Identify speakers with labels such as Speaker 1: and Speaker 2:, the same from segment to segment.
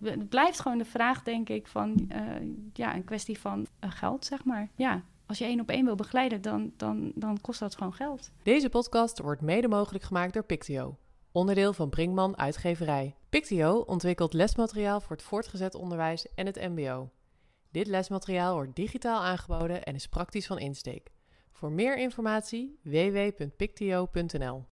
Speaker 1: Het, blijft gewoon de vraag, denk ik, van eh, ja, een kwestie van eh, geld, zeg maar. Ja, als je één op één wil begeleiden, dan, dan, dan kost dat gewoon geld.
Speaker 2: Deze podcast wordt mede mogelijk gemaakt door Pictio, onderdeel van Brinkman Uitgeverij. Pictio ontwikkelt lesmateriaal voor het voortgezet onderwijs en het MBO. Dit lesmateriaal wordt digitaal aangeboden en is praktisch van insteek. Voor meer informatie www.pictio.nl.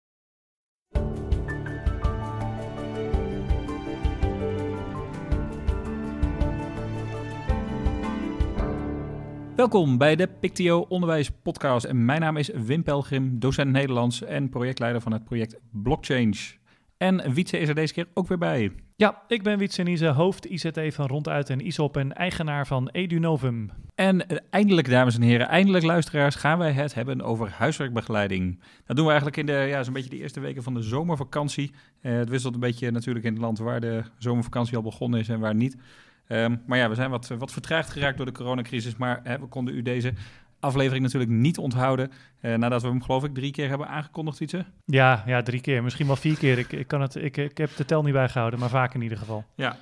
Speaker 3: Welkom bij de Pictio Onderwijs Podcast. En mijn naam is Wim Pelgrim, docent Nederlands en projectleider van het project Blockchange. En Wietse is er deze keer ook weer bij.
Speaker 4: Ja, ik ben Wietse Niese, hoofd ICT van Ronduit en ISOP en eigenaar van EduNovum.
Speaker 3: En eh, eindelijk, dames en heren, eindelijk luisteraars, gaan wij het hebben over huiswerkbegeleiding. Dat doen we eigenlijk in de, ja, zo'n beetje de eerste weken van de zomervakantie. Eh, het wisselt een beetje natuurlijk in het land waar de zomervakantie al begonnen is en waar niet. Ehm, maar ja, we zijn wat, wat vertraagd geraakt door de coronacrisis, maar hè, we konden u deze aflevering natuurlijk niet onthouden. eh, nadat we hem geloof ik drie keer hebben aangekondigd, Wietse.
Speaker 4: Ja, ja, drie keer, misschien wel vier keer. Ik, ik, kan het, ik, ik heb de tel niet bijgehouden, maar vaak in ieder geval.
Speaker 3: Ja.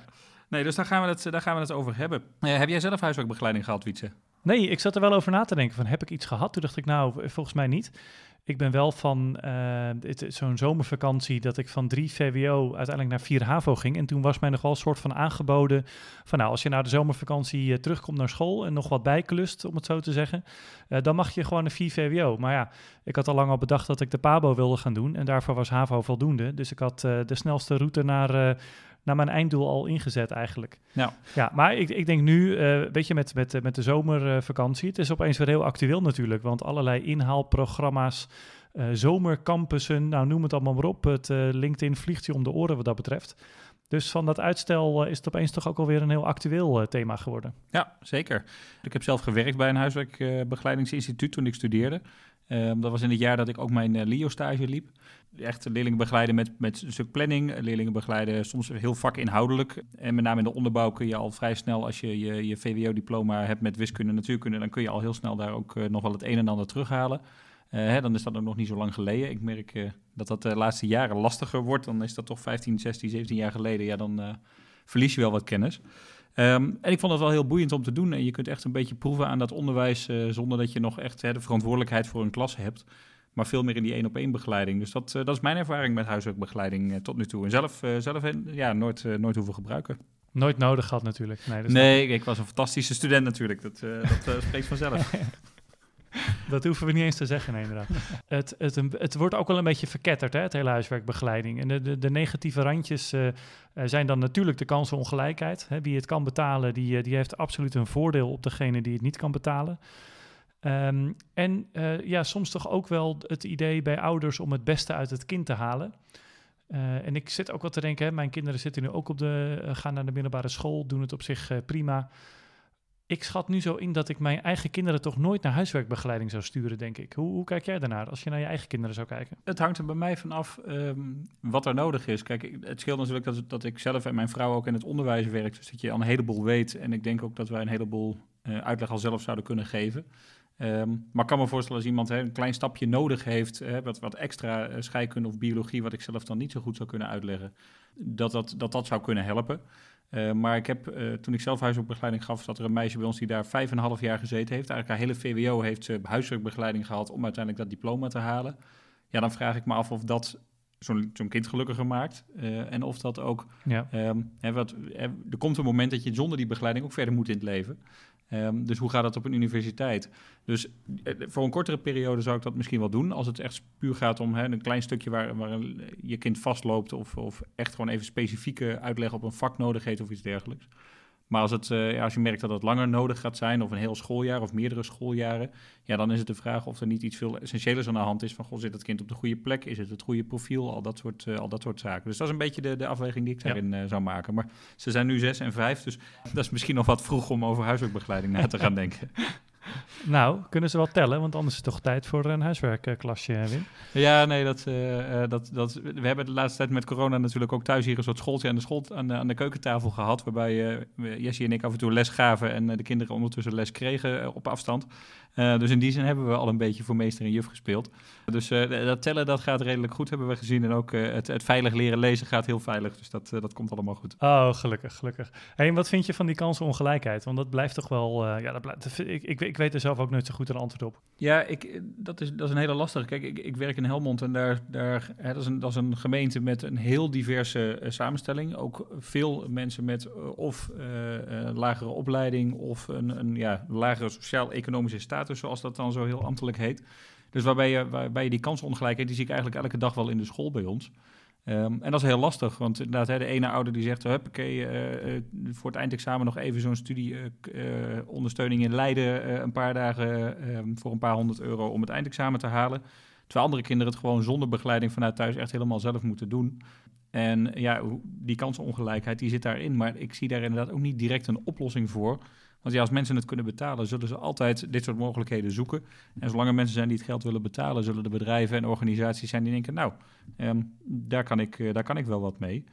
Speaker 3: Nee, dus daar gaan we het, daar gaan we het over hebben. Eh, heb jij zelf huiswerkbegeleiding gehad, Wietse?
Speaker 4: Nee, ik zat er wel over na te denken van heb ik iets gehad? Toen dacht ik nou, volgens mij niet. Ik ben wel van eh, zo'n zomervakantie dat ik van 3 VWO uiteindelijk naar 4 HAVO ging. En toen was mij nog wel een soort van aangeboden van nou, als je na de zomervakantie eh, terugkomt naar school en nog wat bijklust, om het zo te zeggen, eh, dan mag je gewoon een 4 VWO. Maar ja, ik had al lang al bedacht dat ik de PABO wilde gaan doen en daarvoor was HAVO voldoende. Dus ik had de snelste route naar, naar mijn einddoel al ingezet eigenlijk.
Speaker 3: Nou.
Speaker 4: Ja, maar ik, ik denk nu, eh, weet je, met, met, met de zomervakantie, het is opeens weer heel actueel natuurlijk, want allerlei inhaalprogramma's, eh, zomercampussen, nou noem het allemaal maar op. Het eh, LinkedIn vliegt je om de oren wat dat betreft. Dus van dat uitstel is het opeens toch ook alweer een heel actueel thema geworden.
Speaker 3: Ja, zeker. Ik heb zelf gewerkt bij een huiswerkbegeleidingsinstituut toen ik studeerde. Ehm, dat was in het jaar dat ik ook mijn eh, LIO-stage liep. Echt leerlingen begeleiden met, met een stuk planning. Leerlingen begeleiden soms heel vakinhoudelijk. En met name in de onderbouw kun je al vrij snel, als je je, je VWO-diploma hebt met wiskunde en natuurkunde, dan kun je al heel snel daar ook eh, nog wel het een en ander terughalen. Eh, hè, dan is dat ook nog niet zo lang geleden. Ik merk dat dat de laatste jaren lastiger wordt. Dan is dat toch 15, 16, 17 jaar geleden. Ja, dan verlies je wel wat kennis. Ehm, en ik vond het wel heel boeiend om te doen. En je kunt echt een beetje proeven aan dat onderwijs eh, zonder dat je nog echt hè, de verantwoordelijkheid voor een klas hebt. Maar veel meer in die één op één begeleiding. Dus dat, eh, dat is mijn ervaring met huiswerkbegeleiding eh, tot nu toe. En zelf, zelf ja, nooit, nooit hoeven gebruiken.
Speaker 4: Nooit nodig gehad natuurlijk. Nee, dat,
Speaker 3: nee, ik was een fantastische student natuurlijk. Dat, dat spreekt vanzelf.
Speaker 4: dat hoeven we niet eens te zeggen, nee, inderdaad. het, het, het wordt ook wel een beetje verketterd, hè, het hele huiswerkbegeleiding. En de, de, de negatieve randjes eh, eh, zijn dan natuurlijk de kansenongelijkheid. Hè. Wie het kan betalen, die, eh, die heeft absoluut een voordeel op degene die het niet kan betalen. Ehm, en ja, soms toch ook wel het idee bij ouders om het beste uit het kind te halen. En ik zit ook wel te denken, hè, mijn kinderen zitten nu ook op de, gaan naar de middelbare school, doen het op zich prima. Ik schat nu zo in dat ik mijn eigen kinderen toch nooit naar huiswerkbegeleiding zou sturen, denk ik. Hoe, hoe kijk jij daarnaar als je naar je eigen kinderen zou kijken?
Speaker 3: Het hangt er bij mij vanaf ehm wat er nodig is. Kijk, het scheelt natuurlijk dat, dat ik zelf en mijn vrouw ook in het onderwijs werk. Dus dat je al een heleboel weet. En ik denk ook dat wij een heleboel eh, uitleg al zelf zouden kunnen geven. Ehm, maar ik kan me voorstellen als iemand een klein stapje nodig heeft, wat, wat extra eh, scheikunde of biologie, wat ik zelf dan niet zo goed zou kunnen uitleggen, dat dat, dat, dat zou kunnen helpen. Eh, maar ik heb, eh, toen ik zelf huiswerkbegeleiding gaf, zat er een meisje bij ons die daar vijf en een half jaar gezeten heeft. Eigenlijk haar hele VWO heeft ze huiswerkbegeleiding gehad om uiteindelijk dat diploma te halen. Ja, dan vraag ik me af of dat zo'n kind gelukkiger maakt. eh, en of dat ook
Speaker 4: Ja.
Speaker 3: Ehm, hè, wat, er komt een moment dat je zonder die begeleiding ook verder moet in het leven. Ehm, dus hoe gaat dat op een universiteit? Dus eh, voor een kortere periode zou ik dat misschien wel doen. Als het echt puur gaat om een klein stukje waar, waar een- je kind vastloopt... Of, of echt gewoon even specifieke uitleg op een vak nodig heeft of iets dergelijks. Maar als, het, eh, als je merkt dat het langer nodig gaat zijn, of een heel schooljaar of meerdere schooljaren, ja, dan is het de vraag of er niet iets veel essentiëlers aan de hand is. Van, goh, zit het kind op de goede plek? Is het het goede profiel? Al dat soort, eh, al dat soort zaken. Dus dat is een beetje de, de afweging die ik
Speaker 4: Ja.
Speaker 3: daarin eh, zou maken. Maar ze zijn nu zes en vijf, dus dat is misschien nog wat vroeg om over huiswerkbegeleiding na te gaan denken.
Speaker 4: Nou, kunnen ze wel tellen, want anders is het toch tijd voor een huiswerkklasje, Wim.
Speaker 3: Ja, nee, dat, uh, dat, dat, we hebben de laatste tijd met corona natuurlijk ook thuis hier een soort schooltje aan de, school, aan de, aan de keukentafel gehad. Waarbij uh, Jessie en ik af en toe les gaven en de kinderen ondertussen les kregen op afstand. Dus in die zin hebben we al een beetje voor meester en juf gespeeld. Dus dat tellen dat gaat redelijk goed, hebben we gezien. En ook het, het, veilig leren lezen gaat heel veilig. Dus dat, dat komt allemaal goed.
Speaker 4: Oh, gelukkig, gelukkig. Hey, en wat vind je van die kansenongelijkheid? Want dat blijft toch wel... ja, dat blijft, ik, ik, ik weet er zelf ook nooit zo goed een antwoord op.
Speaker 3: Ja, ik, dat, is, dat is een hele lastige. Kijk, ik, ik werk in Helmond en daar, daar, hè, dat, is een, dat is een gemeente met een heel diverse uh, samenstelling. Ook veel mensen met uh, of uh, lagere opleiding of een, een ja, lagere sociaal-economische status, zoals dat dan zo heel ambtelijk heet. Dus waarbij je, waarbij je die kansenongelijkheid, die zie ik eigenlijk elke dag wel in de school bij ons. Um, en dat is heel lastig, want inderdaad, hè, de ene ouder die zegt, huppakee, uh, uh, voor het eindexamen nog even zo'n studieondersteuning uh, in Leiden een paar dagen um, voor een paar honderd euro om het eindexamen te halen. Terwijl andere kinderen het gewoon zonder begeleiding vanuit thuis echt helemaal zelf moeten doen. En ja, die kansenongelijkheid die zit daarin, maar ik zie daar inderdaad ook niet direct een oplossing voor. Want ja, als mensen het kunnen betalen, zullen ze altijd dit soort mogelijkheden zoeken. En zolang er mensen zijn die het geld willen betalen, zullen er bedrijven en organisaties zijn die denken, nou, um, daar, kan ik, uh, daar kan ik wel wat mee.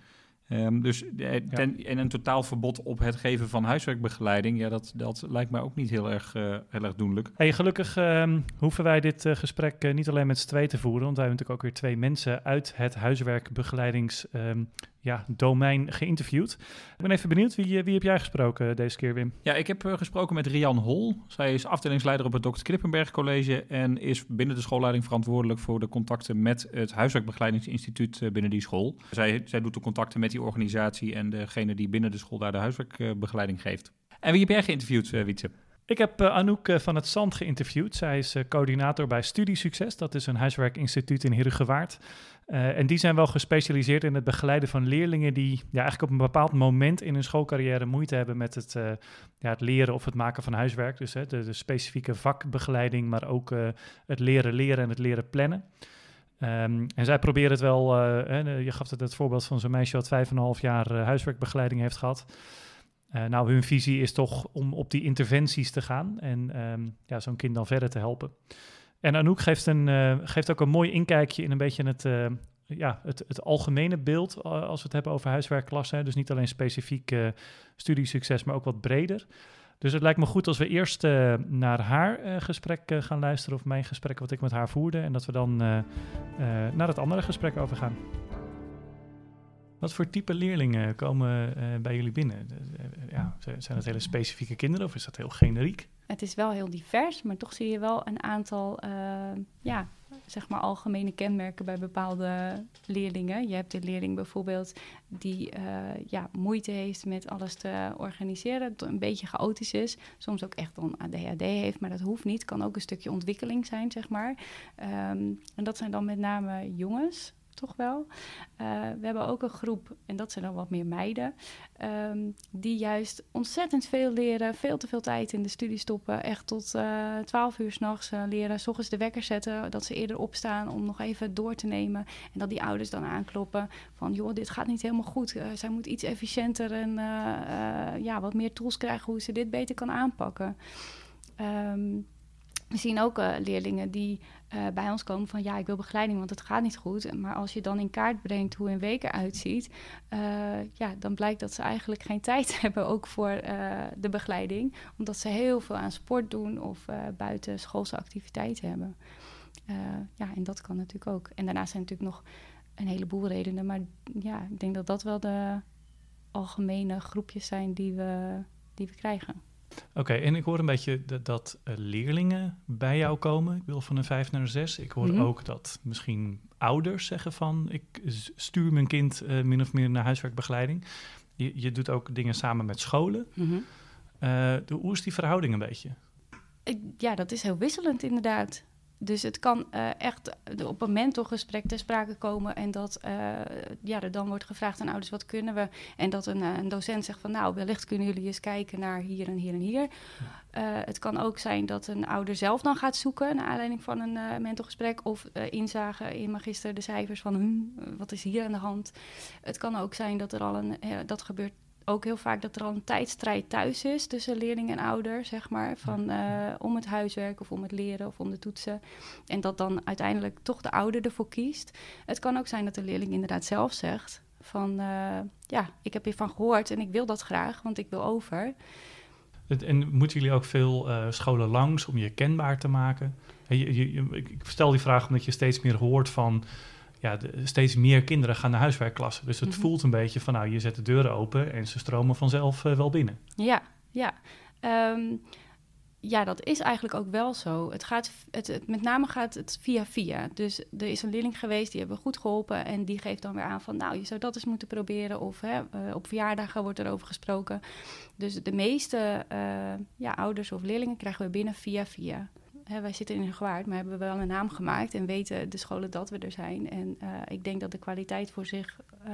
Speaker 3: Um, dus eh, ten, ja. en een totaal verbod op het geven van huiswerkbegeleiding, ja, dat, dat lijkt mij ook niet heel erg, uh, heel erg doenlijk.
Speaker 4: Hey, gelukkig um, hoeven wij dit uh, gesprek uh, niet alleen met z'n twee te voeren, want wij hebben natuurlijk ook weer twee mensen uit het huiswerkbegeleidings um, ja, domein geïnterviewd. Ik ben even benieuwd, wie, wie heb jij gesproken deze keer, Wim?
Speaker 3: Ja, ik heb uh, gesproken met Rian Hol. Zij is afdelingsleider op het Dr. Krippenberg College en is binnen de schoolleiding verantwoordelijk voor de contacten met het huiswerkbegeleidingsinstituut uh, binnen die school. Zij, zij doet de contacten met die organisatie en degene die binnen de school daar de huiswerkbegeleiding geeft. En wie heb jij geïnterviewd, uh, Wietse?
Speaker 4: Ik heb uh, Anouk uh, van het Zand geïnterviewd. Zij is uh, coördinator bij Studiesucces. Dat is een huiswerkinstituut in Herugewaard. en die zijn wel gespecialiseerd in het begeleiden van leerlingen die ja, eigenlijk op een bepaald moment in hun schoolcarrière moeite hebben met het, ja, het leren of het maken van huiswerk. Dus de, de, specifieke vakbegeleiding, maar ook het leren leren en het leren plannen. Um, en zij proberen het wel, je gaf het, het voorbeeld van zo'n meisje wat vijf en een half jaar huiswerkbegeleiding heeft gehad. Uh, nou, hun visie is toch om op die interventies te gaan en um, ja, zo'n kind dan verder te helpen. En Anouk geeft, een, uh, geeft ook een mooi inkijkje in een beetje het, uh, ja, het, het algemene beeld als we het hebben over huiswerkklassen. Dus niet alleen specifiek studiesucces, maar ook wat breder. Dus het lijkt me goed als we eerst naar haar gesprek gaan luisteren, of mijn gesprek wat ik met haar voerde, en dat we dan naar het andere gesprek overgaan. Wat voor type leerlingen komen uh, bij jullie binnen? Uh, ja, zijn dat hele specifieke kinderen of is dat heel generiek?
Speaker 1: Het is wel heel divers, maar toch zie je wel een aantal ja, zeg maar algemene kenmerken bij bepaalde leerlingen. Je hebt de leerling bijvoorbeeld die ja, moeite heeft met alles te organiseren, een beetje chaotisch is, soms ook echt dan ADHD heeft, maar dat hoeft niet. kan ook een stukje ontwikkeling zijn, zeg maar. Um, en dat zijn dan met name jongens toch wel. Uh, we hebben ook een groep, en dat zijn dan wat meer meiden, um, die juist ontzettend veel leren, veel te veel tijd in de studie stoppen, echt tot uh, 12 uur s'nachts uh, leren, s ochtends de wekker zetten, dat ze eerder opstaan om nog even door te nemen. En dat die ouders dan aankloppen van, joh, dit gaat niet helemaal goed. Uh, zij moet iets efficiënter en ja, wat meer tools krijgen hoe ze dit beter kan aanpakken. Um, we zien ook uh, leerlingen die uh, bij ons komen van ja, ik wil begeleiding, want het gaat niet goed. Maar als je dan in kaart brengt hoe een week eruit ziet, uh, ja, dan blijkt dat ze eigenlijk geen tijd hebben ook voor de begeleiding. Omdat ze heel veel aan sport doen of buiten schoolse activiteiten hebben. ja, en dat kan natuurlijk ook. En daarnaast zijn natuurlijk nog een heleboel redenen. Maar ja, ik denk dat dat wel de algemene groepjes zijn die we, die we krijgen.
Speaker 4: Oké, okay, en ik hoor een beetje dat, dat uh, leerlingen bij jou komen. Ik wil van een vijf naar een zes. Ik hoor mm -hmm. ook dat misschien ouders zeggen van... ik stuur mijn kind uh, min of meer naar huiswerkbegeleiding. Je, je doet ook dingen samen met scholen. Mm -hmm. uh, de, hoe is die verhouding een beetje?
Speaker 1: Ik, ja, dat is heel wisselend inderdaad. Dus het kan uh, echt op een mentorgesprek ter sprake komen en dat uh, ja, er dan wordt gevraagd aan ouders wat kunnen we. En dat een, een, docent zegt van nou, wellicht kunnen jullie eens kijken naar hier en hier en hier. Het kan ook zijn dat een ouder zelf dan gaat zoeken naar aanleiding van een mentorgesprek of inzagen in magister de cijfers van hm, wat is hier aan de hand. Het kan ook zijn dat er al een, dat gebeurt ook heel vaak dat er al een tijdstrijd thuis is tussen leerling en ouder, zeg maar. Van, uh, om het huiswerk of om het leren of om de toetsen. En dat dan uiteindelijk toch de ouder ervoor kiest. Het kan ook zijn dat de leerling inderdaad zelf zegt van... Uh, ja, ik heb hiervan gehoord en ik wil dat graag, want ik wil over.
Speaker 4: En moeten jullie ook veel uh, scholen langs om je kenbaar te maken? Je, je, je, ik stel die vraag omdat je steeds meer hoort van ja, steeds meer kinderen gaan naar huiswerkklassen. Dus het mhm. voelt een beetje van, nou, je zet de deuren open en ze stromen vanzelf uh, wel binnen.
Speaker 1: Ja, ja. Um, ja, dat is eigenlijk ook wel zo. Het gaat, het, het, met name gaat het via via. Dus er is een leerling geweest, die hebben we goed geholpen. En die geeft dan weer aan van, nou, je zou dat eens moeten proberen. Of hè, uh, op verjaardagen wordt erover gesproken. Dus de meeste uh, ja, ouders of leerlingen krijgen we binnen via via hè, wij zitten in een gewaard, maar hebben we wel een naam gemaakt en weten de scholen dat we er zijn. En uh, ik denk dat de kwaliteit voor zich uh,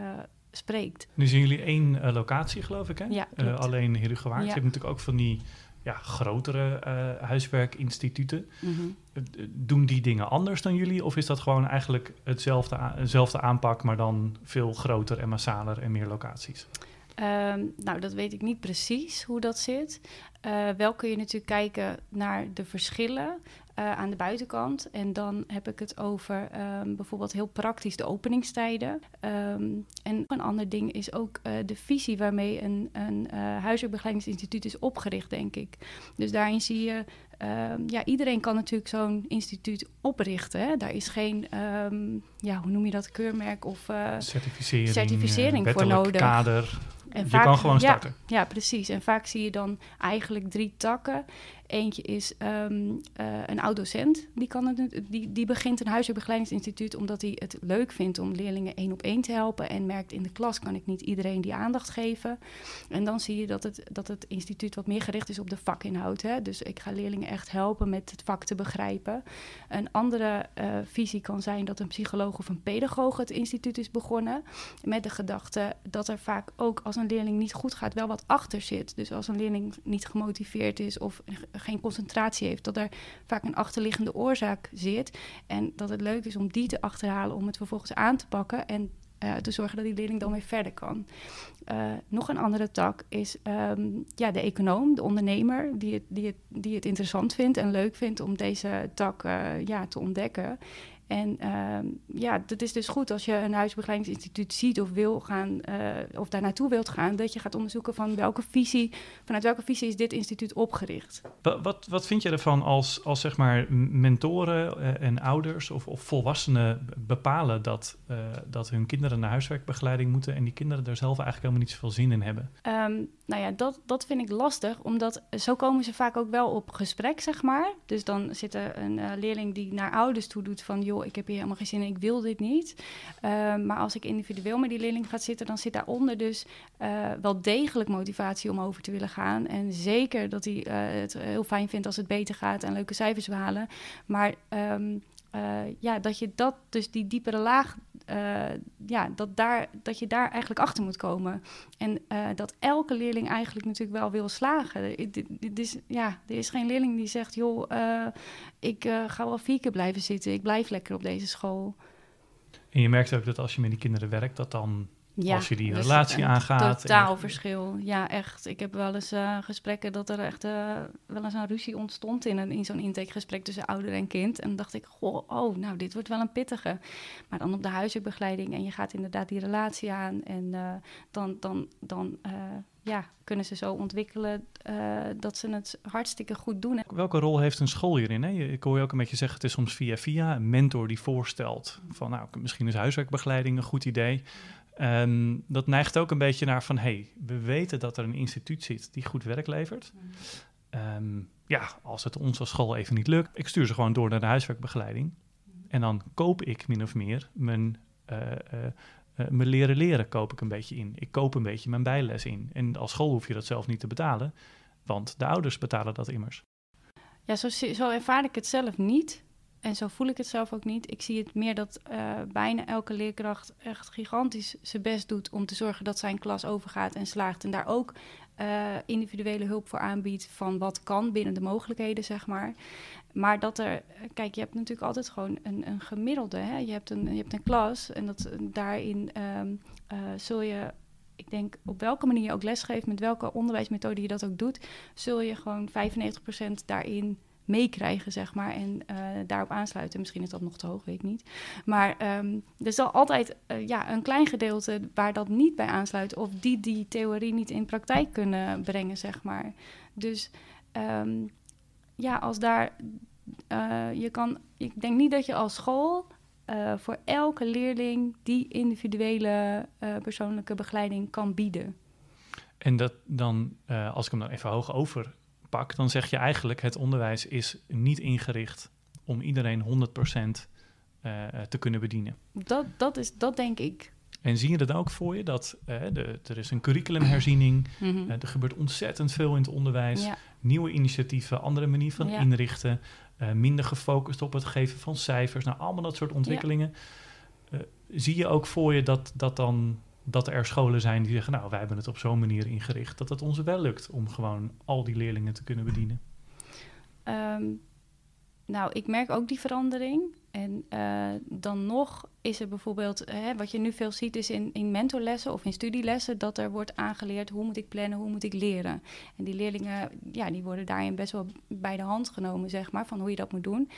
Speaker 1: spreekt.
Speaker 4: Nu zien jullie één uh, locatie, geloof ik, hè?
Speaker 1: Ja,
Speaker 4: alleen Herugewaard. Ja. Je hebt natuurlijk ook van die ja, grotere huiswerkinstituten. Mm -hmm. Doen die dingen anders dan jullie? Of is dat gewoon eigenlijk hetzelfde, hetzelfde aanpak, maar dan veel groter en massaler en meer locaties?
Speaker 1: Um, nou, dat weet ik niet precies hoe dat zit. Uh, wel kun je natuurlijk kijken naar de verschillen uh, aan de buitenkant. En dan heb ik het over um, bijvoorbeeld heel praktisch de openingstijden. Um, en een ander ding is ook uh, de visie waarmee een, een huiswerkbegeleidingsinstituut is opgericht, denk ik. Dus daarin zie je Um, ja, iedereen kan natuurlijk zo'n instituut oprichten. Hè? Daar is geen, um, ja, hoe noem je dat, keurmerk of uh,
Speaker 4: certificering,
Speaker 1: certificering voor nodig.
Speaker 4: kader. En je vaak, kan gewoon starten.
Speaker 1: Ja, ja, precies. En vaak zie je dan eigenlijk drie takken. Eentje is um, uh, een oud-docent. Die, kan het, die, die begint een huiswerkbegeleidingsinstituut omdat hij het leuk vindt om leerlingen één op één te helpen. En merkt in de klas kan ik niet iedereen die aandacht geven. En dan zie je dat het, dat het instituut wat meer gericht is op de vakinhoud. Hè? Dus ik ga leerlingen echt helpen met het vak te begrijpen. Een andere uh, visie kan zijn dat een psycholoog of een pedagoog het instituut is begonnen. Met de gedachte dat er vaak ook als een leerling niet goed gaat, wel wat achter zit. Dus als een leerling niet gemotiveerd is of geen concentratie heeft, dat er vaak een achterliggende oorzaak zit. En dat het leuk is om die te achterhalen, om het vervolgens aan te pakken en uh, te zorgen dat die leerling dan weer verder kan. Uh, nog een andere tak is um, ja, de econoom, de ondernemer, die het, die, het, die het interessant vindt en leuk vindt om deze tak uh, ja, te ontdekken. En uh, ja, dat is dus goed als je een huisbegeleidingsinstituut ziet of wil gaan, uh, of daar naartoe wilt gaan, dat je gaat onderzoeken van welke visie, vanuit welke visie is dit instituut opgericht.
Speaker 4: Wat, wat, wat vind je ervan als, als zeg maar mentoren uh, en ouders of, of volwassenen bepalen dat, uh, dat hun kinderen naar huiswerkbegeleiding moeten en die kinderen daar zelf eigenlijk helemaal niet zoveel zin in hebben?
Speaker 1: Um, nou ja, dat, dat vind ik lastig, omdat zo komen ze vaak ook wel op gesprek, zeg maar. Dus dan zit er een leerling die naar ouders toe doet van, joh, ik heb hier helemaal geen zin in, ik wil dit niet. Uh, maar als ik individueel met die leerling ga zitten, dan zit daaronder dus uh, wel degelijk motivatie om over te willen gaan. En zeker dat hij uh, het heel fijn vindt als het beter gaat en leuke cijfers behalen. Maar uh, ja, dat je dat, dus die diepere laag, uh, ja, dat, daar, dat je daar eigenlijk achter moet komen. En uh, dat elke leerling eigenlijk natuurlijk wel wil slagen. Dit is, ja, er is geen leerling die zegt, joh, ik ga wel vier keer blijven zitten, ik blijf lekker op deze school.
Speaker 4: En je merkt ook dat als je met die kinderen werkt, dat dan ja, als je die dus relatie aangaat.
Speaker 1: Totaal en... verschil. Ja, echt. Ik heb wel eens uh, gesprekken dat er echt uh, wel eens een ruzie ontstond in, een, in zo'n intakegesprek tussen ouder en kind. En dan dacht ik, goh, oh, nou, dit wordt wel een pittige. Maar dan op de huiswerkbegeleiding en je gaat inderdaad die relatie aan. En uh, dan, dan, dan ja, kunnen ze zo ontwikkelen dat ze het hartstikke goed doen.
Speaker 4: Welke rol heeft een school hierin? Hè? Ik hoor je ook een beetje zeggen, het is soms via via. Een mentor die voorstelt van, nou, misschien is huiswerkbegeleiding een goed idee. Um, dat neigt ook een beetje naar van, hey, we weten dat er een instituut zit die goed werk levert. Um, ja, als het ons als school even niet lukt, ik stuur ze gewoon door naar de huiswerkbegeleiding. En dan koop ik min of meer mijn, uh, uh, uh, mijn leren leren koop ik een beetje in. Ik koop een beetje mijn bijles in. En als school hoef je dat zelf niet te betalen, want de ouders betalen dat immers.
Speaker 1: Ja, zo, zo ervaar ik het zelf niet. En zo voel ik het zelf ook niet. Ik zie het meer dat uh, bijna elke leerkracht echt gigantisch zijn best doet om te zorgen dat zijn klas overgaat en slaagt. En daar ook uh, individuele hulp voor aanbiedt van wat kan binnen de mogelijkheden, zeg maar. Maar dat er, kijk, je hebt natuurlijk altijd gewoon een, een gemiddelde. Hè? Je, hebt een, je hebt een klas en dat, daarin um, uh, zul je ik denk op welke manier je ook lesgeeft, met welke onderwijsmethode je dat ook doet, zul je gewoon 95% daarin meekrijgen, zeg maar, en uh, daarop aansluiten. Misschien is dat nog te hoog, weet ik niet. Maar um, er zal altijd uh, ja, een klein gedeelte waar dat niet bij aansluit, of die die theorie niet in praktijk kunnen brengen, zeg maar. Dus um, ja, als daar, uh, je kan, ik denk niet dat je als school voor elke leerling die individuele persoonlijke begeleiding kan bieden.
Speaker 4: En dat dan, als ik hem dan even hoog over pak, dan zeg je eigenlijk het onderwijs is niet ingericht om iedereen 100% uh, te kunnen bedienen.
Speaker 1: Dat, dat, is, dat denk ik.
Speaker 4: En zie je dat ook voor je? Dat uh, de, er is een curriculumherziening, mm -hmm. uh, er gebeurt ontzettend veel in het onderwijs, ja. nieuwe initiatieven, andere manier van ja. inrichten, minder gefocust op het geven van cijfers, nou allemaal dat soort ontwikkelingen. Ja. zie je ook voor je dat, dat dan dat er scholen zijn die zeggen, nou, wij hebben het op zo'n manier ingericht dat het ons wel lukt om gewoon al die leerlingen te kunnen bedienen?
Speaker 1: Um, nou, ik merk ook die verandering. En uh, dan nog is er bijvoorbeeld, hè, wat je nu veel ziet, is in, in mentorlessen of in studielessen, dat er wordt aangeleerd hoe moet ik plannen, hoe moet ik leren. En die leerlingen, ja, die worden daarin best wel bij de hand genomen, zeg maar, van hoe je dat moet doen.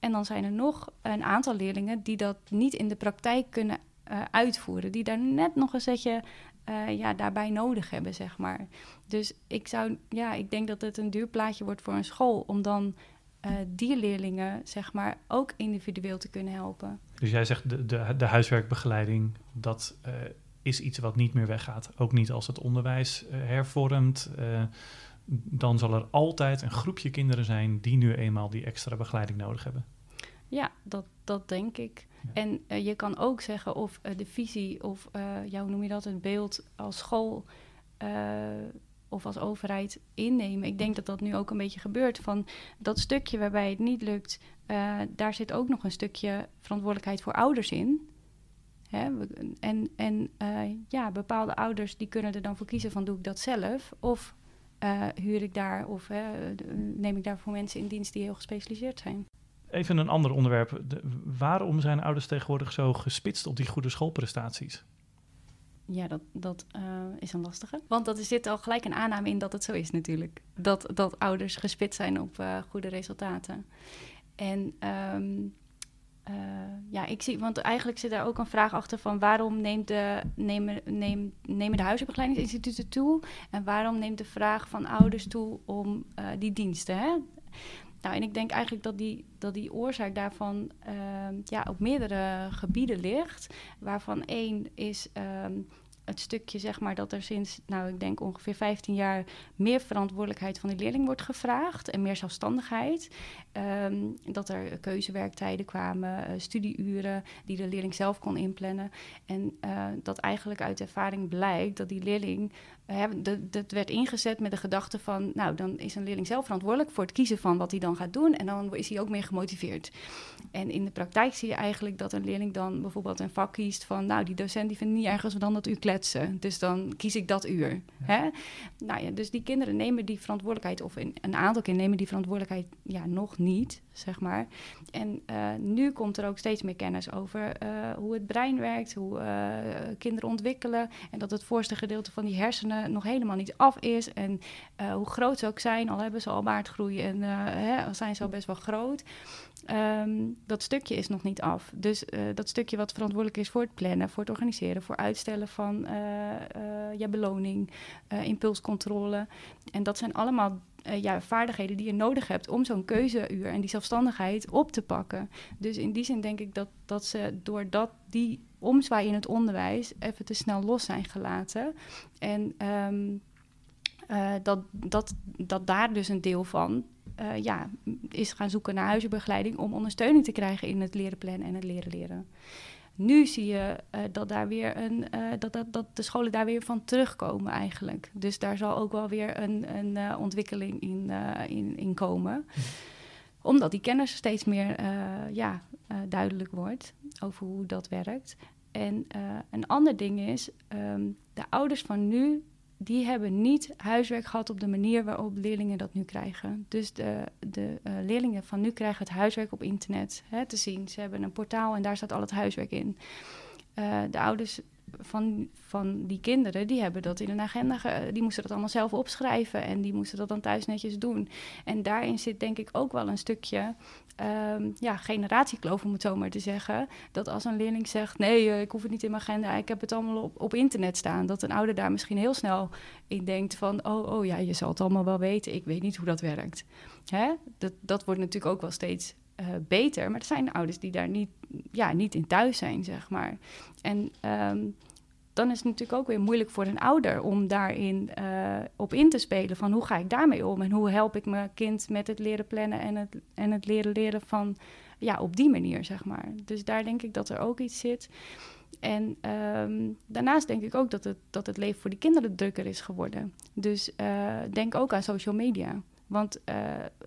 Speaker 1: En dan zijn er nog een aantal leerlingen die dat niet in de praktijk kunnen uh, uitvoeren. Die daar net nog een zetje uh, ja, daarbij nodig hebben, zeg maar. Dus ik zou, ja, ik denk dat het een duur plaatje wordt voor een school om dan uh, die leerlingen, zeg maar, ook individueel te kunnen helpen.
Speaker 4: Dus jij zegt de, de, de huiswerkbegeleiding, dat is iets wat niet meer weggaat. Ook niet als het onderwijs hervormt. dan zal er altijd een groepje kinderen zijn die nu eenmaal die extra begeleiding nodig hebben.
Speaker 1: Ja, dat, dat denk ik. En uh, je kan ook zeggen of uh, de visie of, uh, ja, hoe noem je dat, een beeld als school of als overheid innemen. Ik denk dat dat nu ook een beetje gebeurt. Van dat stukje waarbij het niet lukt, daar zit ook nog een stukje verantwoordelijkheid voor ouders in. Hè? En, en ja, bepaalde ouders die kunnen er dan voor kiezen van doe ik dat zelf of huur ik daar of neem ik daarvoor mensen in dienst die heel gespecialiseerd zijn.
Speaker 4: Even een ander onderwerp. De, waarom zijn ouders tegenwoordig zo gespitst op die goede schoolprestaties?
Speaker 1: Ja, dat, dat uh, is een lastige. Want dat zit al gelijk een aanname in dat het zo is natuurlijk. Dat, dat ouders gespitst zijn op uh, goede resultaten. En um, uh, ja, ik zie, want eigenlijk zit daar ook een vraag achter van waarom neemt de, nemen, neem, nemen de huisartsbegeleidingsinstituten toe? En waarom neemt de vraag van ouders toe om die diensten? Hè? Nou, en ik denk eigenlijk dat die, dat die oorzaak daarvan uh, ja, op meerdere gebieden ligt. Waarvan één is um, het stukje, zeg maar, dat er sinds, nou, ik denk ongeveer 15 jaar meer verantwoordelijkheid van de leerling wordt gevraagd en meer zelfstandigheid. Um, dat er keuzewerktijden kwamen, uh, studieuren die de leerling zelf kon inplannen. En uh, dat eigenlijk uit ervaring blijkt dat die leerling dat werd ingezet met de gedachte van, nou, dan is een leerling zelf verantwoordelijk voor het kiezen van wat hij dan gaat doen en dan is hij ook meer gemotiveerd. En in de praktijk zie je eigenlijk dat een leerling dan bijvoorbeeld een vak kiest van, nou, die docent die vindt niet ergens dan dat uur kletsen, dus dan kies ik dat uur. Ja. Hè? Nou ja, dus die kinderen nemen die verantwoordelijkheid, of een, een aantal kinderen nemen die verantwoordelijkheid ja, nog niet, zeg maar. En uh, nu komt er ook steeds meer kennis over uh, hoe het brein werkt, hoe uh, kinderen ontwikkelen en dat het voorste gedeelte van die hersenen nog helemaal niet af is. En hoe groot ze ook zijn, al hebben ze al baardgroei en hè, zijn ze al best wel groot. Um, dat stukje is nog niet af. Dus dat stukje wat verantwoordelijk is voor het plannen, voor het organiseren, voor uitstellen van ja, beloning, impulscontrole. En dat zijn allemaal uh, ja, vaardigheden die je nodig hebt om zo'n keuzeuur en die zelfstandigheid op te pakken. Dus in die zin denk ik dat, dat ze doordat die omzwaai in het onderwijs even te snel los zijn gelaten. En um, uh, dat, dat, dat daar dus een deel van uh, ja, is gaan zoeken naar huizenbegeleiding om ondersteuning te krijgen in het leren plannen en het leren leren. Nu zie je uh, dat, daar weer een, uh, dat, dat, dat de scholen daar weer van terugkomen eigenlijk. Dus daar zal ook wel weer een, een uh, ontwikkeling in, in, in komen. Mm. Omdat die kennis steeds meer ja, duidelijk wordt over hoe dat werkt. En een ander ding is, um, de ouders van nu die hebben niet huiswerk gehad op de manier waarop leerlingen dat nu krijgen. Dus de, de uh, leerlingen van nu krijgen het huiswerk op internet hè, te zien. Ze hebben een portaal en daar staat al het huiswerk in. Uh, de ouders van, van die kinderen, die hebben dat in een agenda, die moesten dat allemaal zelf opschrijven en die moesten dat dan thuis netjes doen. En daarin zit denk ik ook wel een stukje um, ja, generatiekloof, om het zo maar te zeggen. Dat als een leerling zegt, nee, eh, ik hoef het niet in mijn agenda, ik heb het allemaal op, op internet staan. Dat een ouder daar misschien heel snel in denkt van, oh, oh ja, je zal het allemaal wel weten, ik weet niet hoe dat werkt. Hè? Dat, dat wordt natuurlijk ook wel steeds uh, beter, maar er zijn ouders die daar niet, ja, niet in thuis zijn, zeg maar. En um, dan is het natuurlijk ook weer moeilijk voor een ouder om daarin uh, op in te spelen. Van hoe ga ik daarmee om en hoe help ik mijn kind met het leren plannen en het, en het leren leren van ja, op die manier, zeg maar. Dus daar denk ik dat er ook iets zit. En um, daarnaast denk ik ook dat het, dat het leven voor die kinderen drukker is geworden. Dus uh, denk ook aan social media. Want uh,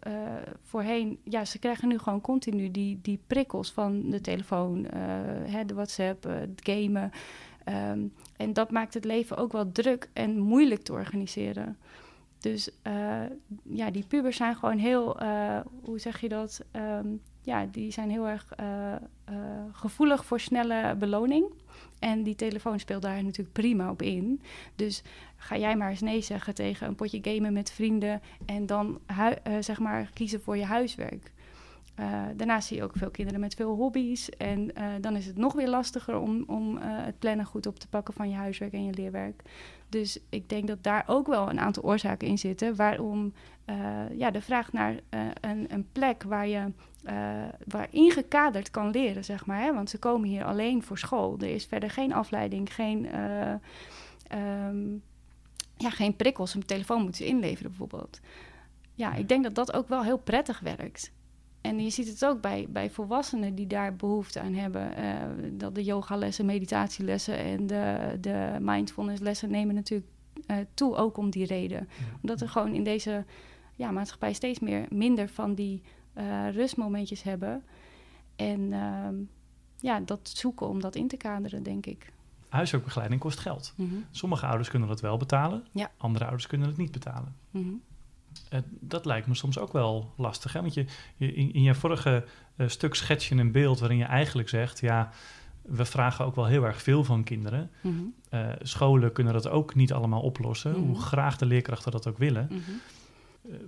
Speaker 1: uh, voorheen, ja, ze krijgen nu gewoon continu die, die prikkels van de telefoon, hè, de WhatsApp, het gamen. Um, en dat maakt het leven ook wel druk en moeilijk te organiseren. Dus ja, die pubers zijn gewoon heel, hoe zeg je dat? Um, ja, die zijn heel erg gevoelig voor snelle beloning. En die telefoon speelt daar natuurlijk prima op in. Dus ga jij maar eens nee zeggen tegen een potje gamen met vrienden en dan zeg maar kiezen voor je huiswerk. Uh, daarnaast zie je ook veel kinderen met veel hobby's. En uh, dan is het nog weer lastiger om, om het plannen goed op te pakken van je huiswerk en je leerwerk. Dus ik denk dat daar ook wel een aantal oorzaken in zitten. Waarom ja, de vraag naar een, een, plek waar je waar ingekaderd kan leren, zeg maar. Hè? Want ze komen hier alleen voor school. Er is verder geen afleiding, geen, um, ja, geen prikkels. Een telefoon moeten ze inleveren bijvoorbeeld. Ja, ik denk dat dat ook wel heel prettig werkt. En je ziet het ook bij, bij volwassenen die daar behoefte aan hebben. Uh, dat de yogalessen, meditatielessen en de, de mindfulnesslessen nemen natuurlijk uh, toe, ook om die reden. Omdat er gewoon in deze ja, maatschappij steeds meer minder van die uh, rustmomentjes hebben. En ehm, ja, dat zoeken om dat in te kaderen, denk ik.
Speaker 4: Huiswerkbegeleiding kost geld. Mm -hmm. Sommige ouders kunnen dat wel betalen,
Speaker 1: ja.
Speaker 4: andere ouders kunnen het niet betalen. Mm -hmm. Uh, dat lijkt me soms ook wel lastig. Hè? Want je, je in, in, je vorige uh, stuk schets je een beeld waarin je eigenlijk zegt: ja, we vragen ook wel heel erg veel van kinderen. Mm -hmm. uh, scholen kunnen dat ook niet allemaal oplossen, hoe graag de leerkrachten dat ook willen.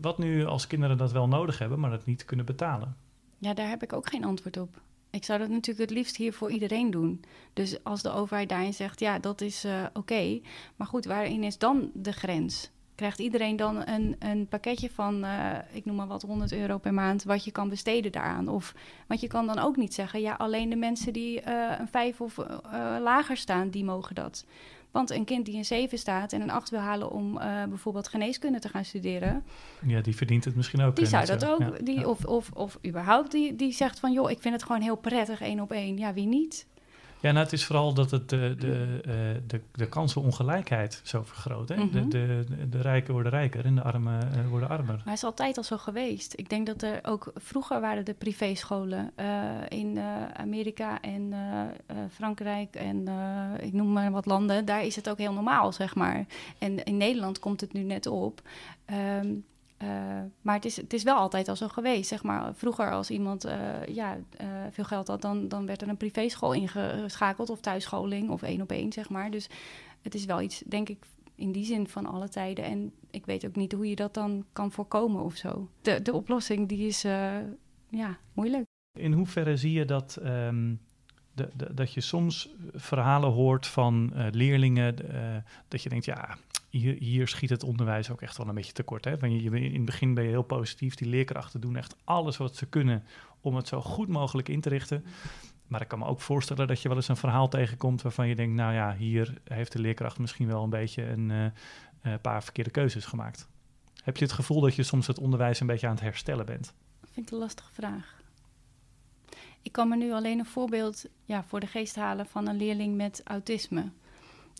Speaker 4: wat nu als kinderen dat wel nodig hebben, maar dat niet kunnen betalen?
Speaker 1: Ja, daar heb ik ook geen antwoord op. Ik zou dat natuurlijk het liefst hier voor iedereen doen. Dus als de overheid daarin zegt, ja, dat is oké. Okay. Maar goed, waarin is dan de grens? krijgt iedereen dan een, een pakketje van, uh, ik noem maar wat, 100 euro per maand, wat je kan besteden daaraan. Of, want je kan dan ook niet zeggen, ja, alleen de mensen die uh, een 5 of lager staan, die mogen dat. Want een kind die een 7 staat en een 8 wil halen om bijvoorbeeld geneeskunde te gaan studeren.
Speaker 4: Ja, die verdient het misschien ook.
Speaker 1: Die zou dat ook, ja, die, ja. Of, of, of überhaupt, die, die zegt van, joh, ik vind het gewoon heel prettig, één op één. Ja, wie niet?
Speaker 4: Ja, nou, het is vooral dat het de, de, de, de kansenongelijkheid zo vergroot. Hè? Mm -hmm. de, de, de rijken worden rijker en de armen uh, worden armer.
Speaker 1: Maar het is altijd al zo geweest. Ik denk dat er ook vroeger waren de privéscholen uh, in uh, Amerika en Frankrijk en ik noem maar wat landen. Daar is het ook heel normaal, zeg maar. En in Nederland komt het nu net op. Um, uh, maar het is, het is wel altijd al zo geweest, zeg maar. Vroeger als iemand uh, ja, uh, veel geld had, dan, dan werd er een privéschool ingeschakeld... of thuisscholing of één op één, zeg maar. Dus het is wel iets, denk ik, in die zin van alle tijden. En ik weet ook niet hoe je dat dan kan voorkomen of zo. De, de oplossing, die is ja, moeilijk.
Speaker 4: In hoeverre zie je dat... Um... De, de, dat je soms verhalen hoort van leerlingen, dat je denkt, ja, hier, hier, schiet het onderwijs ook echt wel een beetje tekort. Hè? Want je, in het begin ben je heel positief, die leerkrachten doen echt alles wat ze kunnen om het zo goed mogelijk in te richten. Maar ik kan me ook voorstellen dat je wel eens een verhaal tegenkomt waarvan je denkt, nou ja, hier heeft de leerkracht misschien wel een beetje een uh, paar verkeerde keuzes gemaakt. Heb je het gevoel dat je soms het onderwijs een beetje aan het herstellen bent?
Speaker 1: Dat vind ik een lastige vraag. Ik kan me nu alleen een voorbeeld ja, voor de geest halen van een leerling met autisme.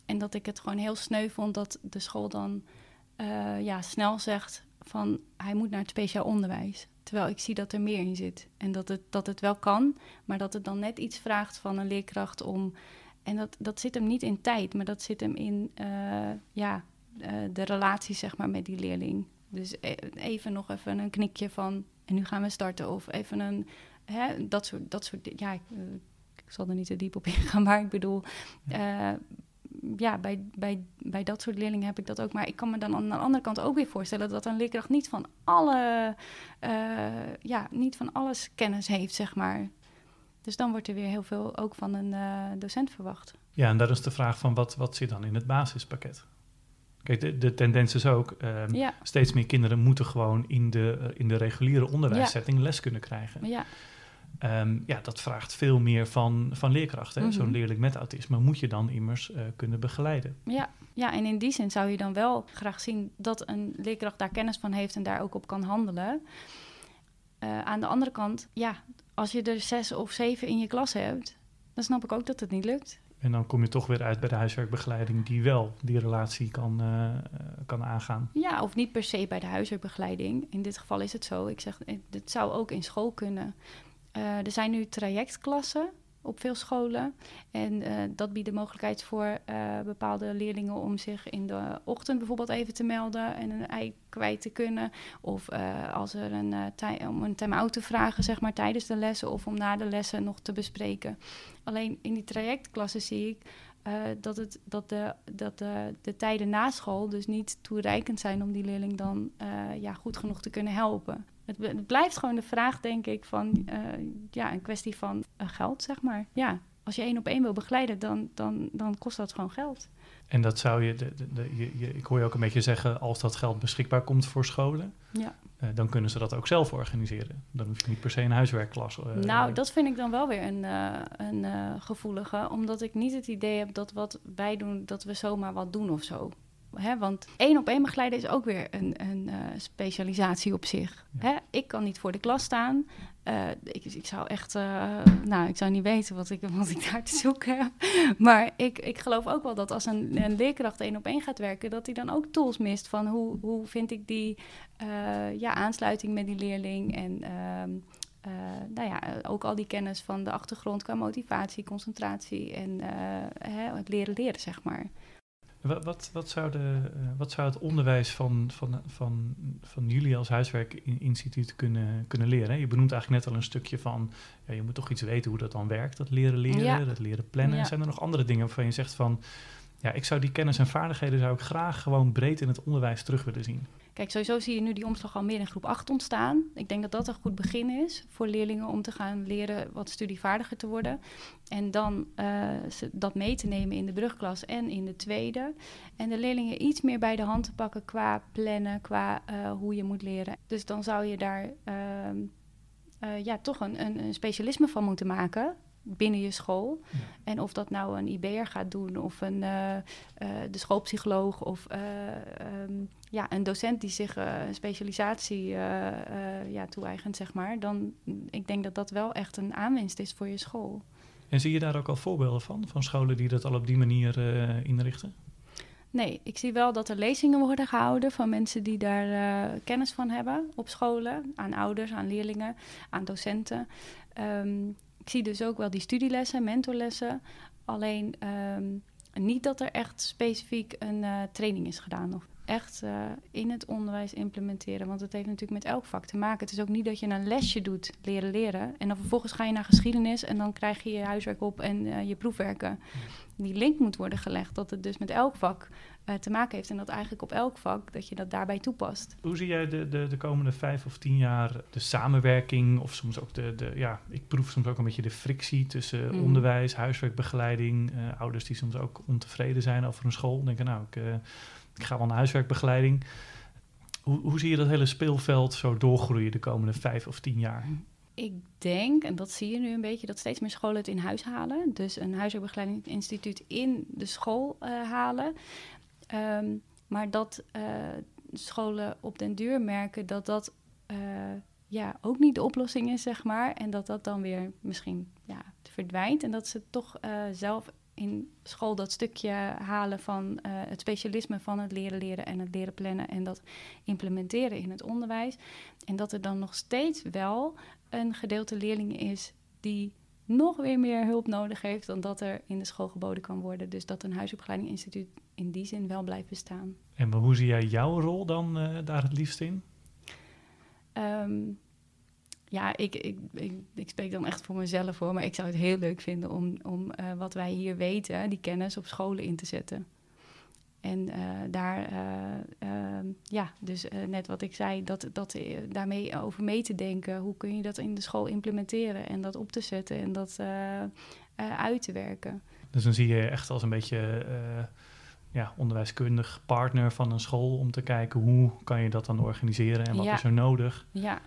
Speaker 1: En dat ik het gewoon heel sneu vond dat de school dan uh, ja, snel zegt van hij moet naar het speciaal onderwijs. Terwijl ik zie dat er meer in zit. En dat het, dat het wel kan, maar dat het dan net iets vraagt van een leerkracht om. En dat, dat zit hem niet in tijd, maar dat zit hem in uh, ja, uh, de relatie zeg maar, met die leerling. Dus even nog even een knikje van en nu gaan we starten. Of even een, hè, dat soort, dat soort ja, zal er niet te diep op ingaan, maar ik bedoel, ja bij, bij, bij dat soort leerlingen heb ik dat ook. Maar ik kan me dan aan de andere kant ook weer voorstellen dat een leerkracht niet van alle, ja, niet van alles kennis heeft, zeg maar. Dus dan wordt er weer heel veel ook van een docent verwacht.
Speaker 4: Ja, en dat is de vraag van wat, wat zit dan in het basispakket? Kijk, de, de tendens is ook, um, steeds meer kinderen moeten gewoon in de, uh, in de reguliere onderwijssetting les kunnen krijgen.
Speaker 1: Ja.
Speaker 4: Um, ja, dat vraagt veel meer van, van leerkrachten. Mm -hmm. Zo'n leerling met autisme moet je dan immers uh, kunnen begeleiden.
Speaker 1: Ja. ja, en in die zin zou je dan wel graag zien dat een leerkracht daar kennis van heeft en daar ook op kan handelen. Uh, aan de andere kant, ja, als je er zes of zeven in je klas hebt, dan snap ik ook dat het niet lukt.
Speaker 4: En dan kom je toch weer uit bij de huiswerkbegeleiding die wel die relatie kan, uh, kan aangaan.
Speaker 1: Ja, of niet per se bij de huiswerkbegeleiding. In dit geval is het zo. Ik zeg, dit zou ook in school kunnen. Uh, er zijn nu trajectklassen op veel scholen. En uh, dat biedt de mogelijkheid voor uh, bepaalde leerlingen om zich in de ochtend bijvoorbeeld even te melden en een ei kwijt te kunnen. Of als er een, om een time-out te vragen, zeg maar, tijdens de lessen of om na de lessen nog te bespreken. Alleen in die trajectklassen zie ik dat, het, dat, de, dat de, de tijden na school dus niet toereikend zijn om die leerling dan ja, goed genoeg te kunnen helpen. Het, het, blijft gewoon de vraag, denk ik, van uh, ja, een kwestie van uh, geld, zeg maar. Ja, als je één op één wil begeleiden, dan, dan, dan kost dat gewoon geld.
Speaker 4: En dat zou je, de, de, de, je, je, ik hoor je ook een beetje zeggen, als dat geld beschikbaar komt voor scholen,
Speaker 1: ja.
Speaker 4: uh, dan kunnen ze dat ook zelf organiseren. Dan hoef je niet per se een huiswerkklas.
Speaker 1: nou, dat vind ik dan wel weer een, een gevoelige, omdat ik niet het idee heb dat wat wij doen, dat we zomaar wat doen of zo. Hè, want één op één begeleiden is ook weer een, een uh, specialisatie op zich. Ja. Hè? Ik kan niet voor de klas staan. Uh, ik, ik, zou echt, uh, nou, ik zou niet weten wat ik, wat ik daar te zoeken heb. Maar ik, ik geloof ook wel dat als een, een leerkracht één op één gaat werken, dat hij dan ook tools mist van hoe, hoe vind ik die ja, aansluiting met die leerling en. ehm, nou ja, ook al die kennis van de achtergrond qua motivatie, concentratie en hè, het leren leren, zeg maar.
Speaker 4: Wat, wat, wat, zou de, uh, wat zou het onderwijs van, van, van, van jullie als huiswerkinstituut kunnen, kunnen leren? Je benoemt eigenlijk net al een stukje van, ja, je moet toch iets weten hoe dat dan werkt, dat leren leren, ja. dat leren plannen. Ja. Zijn er nog andere dingen waarvan je zegt van, ja, ik zou die kennis en vaardigheden zou ik graag gewoon breed in het onderwijs terug willen zien?
Speaker 1: Kijk, sowieso zie je nu die omslag al meer in groep 8 ontstaan. Ik denk dat dat een goed begin is voor leerlingen om te gaan leren wat studievaardiger te worden. En dan uh, dat mee te nemen in de brugklas en in de tweede. En de leerlingen iets meer bij de hand te pakken qua plannen, qua uh, hoe je moet leren. Dus dan zou je daar uh, ja, toch een, een, een specialisme van moeten maken binnen je school. Ja. En of dat nou een IB'er gaat doen of een, uh, uh, de schoolpsycholoog of uh, um, ja, een docent die zich een specialisatie ja, toe-eigent, zeg maar. Dan, ik denk dat dat wel echt een aanwinst is voor je school.
Speaker 4: En zie je daar ook al voorbeelden van, van scholen die dat al op die manier inrichten?
Speaker 1: Nee, ik zie wel dat er lezingen worden gehouden van mensen die daar kennis van hebben op scholen. Aan ouders, aan leerlingen, aan docenten. Um, ik zie dus ook wel die studielessen, mentorlessen. Alleen um, niet dat er echt specifiek een uh, training is gedaan. Of echt uh, in het onderwijs implementeren. Want het heeft natuurlijk met elk vak te maken. Het is ook niet dat je een lesje doet, leren leren. En dan vervolgens ga je naar geschiedenis en dan krijg je je huiswerk op en uh, je proefwerken. Die link moet worden gelegd dat het dus met elk vak uh, te maken heeft. En dat eigenlijk op elk vak, dat je dat daarbij toepast.
Speaker 4: Hoe zie jij de, de, de komende vijf of tien jaar de samenwerking of soms ook de, de ja, ik proef soms ook een beetje de frictie tussen mm. onderwijs, huiswerkbegeleiding, ouders die soms ook ontevreden zijn over een school. Denken nou, ik, ik ga wel naar huiswerkbegeleiding. Hoe, hoe zie je dat hele speelveld zo doorgroeien de komende vijf of tien jaar?
Speaker 1: Ik denk, en dat zie je nu een beetje, dat steeds meer scholen het in huis halen. Dus een huiswerkbegeleidingsinstituut in de school uh, halen. Um, maar dat uh, scholen op den duur merken dat dat uh, ja, ook niet de oplossing is, zeg maar. En dat dat dan weer misschien ja, verdwijnt. En dat ze toch zelf in school dat stukje halen van het specialisme van het leren leren en het leren plannen en dat implementeren in het onderwijs. En dat er dan nog steeds wel een gedeelte leerlingen is die nog weer meer hulp nodig heeft dan dat er in de school geboden kan worden. Dus dat een huisopleidinginstituut in die zin wel blijft bestaan.
Speaker 4: En hoe zie jij jouw rol dan uh, daar het liefst in?
Speaker 1: Um, Ja, ik, ik, ik, ik, spreek dan echt voor mezelf hoor. Maar ik zou het heel leuk vinden om, om wat wij hier weten, die kennis op scholen in te zetten. En uh, daar, uh, ja, dus net wat ik zei, dat, dat, daarmee over mee te denken. Hoe kun je dat in de school implementeren en dat op te zetten en dat uit te werken.
Speaker 4: Dus dan zie je echt als een beetje ja, onderwijskundig partner van een school om te kijken hoe kan je dat dan organiseren en wat
Speaker 1: ja.
Speaker 4: is er nodig.
Speaker 1: Ja,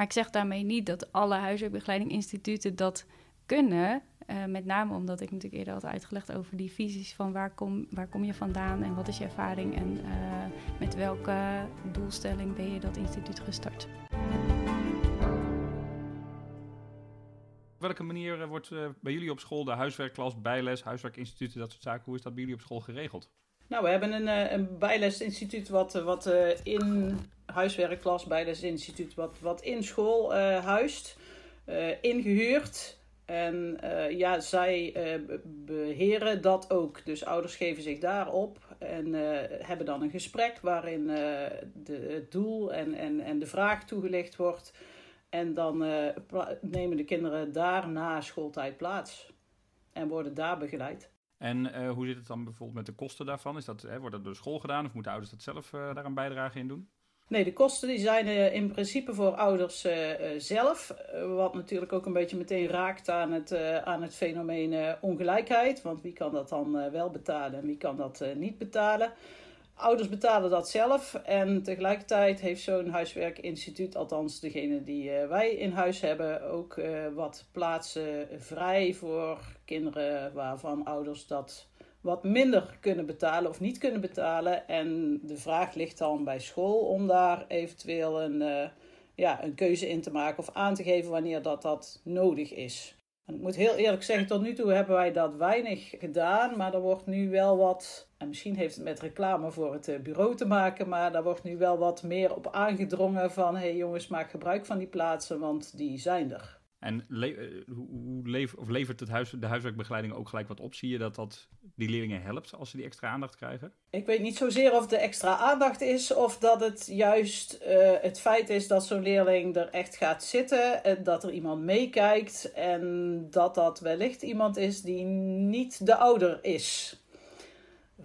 Speaker 1: maar ik zeg daarmee niet dat alle huiswerkbegeleidinginstituten dat kunnen. Uh, met name omdat ik natuurlijk eerder had uitgelegd over die visies van waar kom, waar kom je vandaan en wat is je ervaring en uh, met welke doelstelling ben je dat instituut gestart.
Speaker 3: Op welke manier wordt uh, bij jullie op school de huiswerkklas, bijles, huiswerkinstituten, dat soort zaken, hoe is dat bij jullie op school geregeld?
Speaker 5: Nou, we hebben een, een bijlesinstituut wat, wat in huiswerkklas, bijlesinstituut wat, wat in school huist, ingehuurd. En ja, zij beheren dat ook. Dus ouders geven zich daarop en hebben dan een gesprek waarin de, het doel en, en, en de vraag toegelicht wordt. En dan nemen de kinderen daar na schooltijd plaats en worden daar begeleid.
Speaker 3: En hoe zit het dan bijvoorbeeld met de kosten daarvan? Is dat, wordt dat door school gedaan of moeten ouders dat zelf daar een bijdrage in doen?
Speaker 5: Nee, de kosten die zijn uh, in principe voor ouders zelf. wat natuurlijk ook een beetje meteen raakt aan het, aan het fenomeen ongelijkheid. Want wie kan dat dan wel betalen en wie kan dat niet betalen? Ouders betalen dat zelf en tegelijkertijd heeft zo'n huiswerkinstituut, althans degene die wij in huis hebben, ook wat plaatsen vrij voor kinderen waarvan ouders dat wat minder kunnen betalen of niet kunnen betalen. En de vraag ligt dan bij school om daar eventueel een, uh, ja, een keuze in te maken of aan te geven wanneer dat, dat nodig is. Ik moet heel eerlijk zeggen, tot nu toe hebben wij dat weinig gedaan, maar er wordt nu wel wat, en misschien heeft het met reclame voor het eh, bureau te maken, maar daar wordt nu wel wat meer op aangedrongen van, hé hey jongens, maak gebruik van die plaatsen, want die zijn er.
Speaker 3: En le hoe lever of levert het huis, de huiswerkbegeleiding ook gelijk wat op? Zie je dat dat die leerlingen helpt als ze die extra aandacht krijgen?
Speaker 5: Ik weet niet zozeer of de extra aandacht is of dat het juist uh, het feit is dat zo'n leerling er echt gaat zitten, en dat er iemand meekijkt en dat dat wellicht iemand is die niet de ouder is.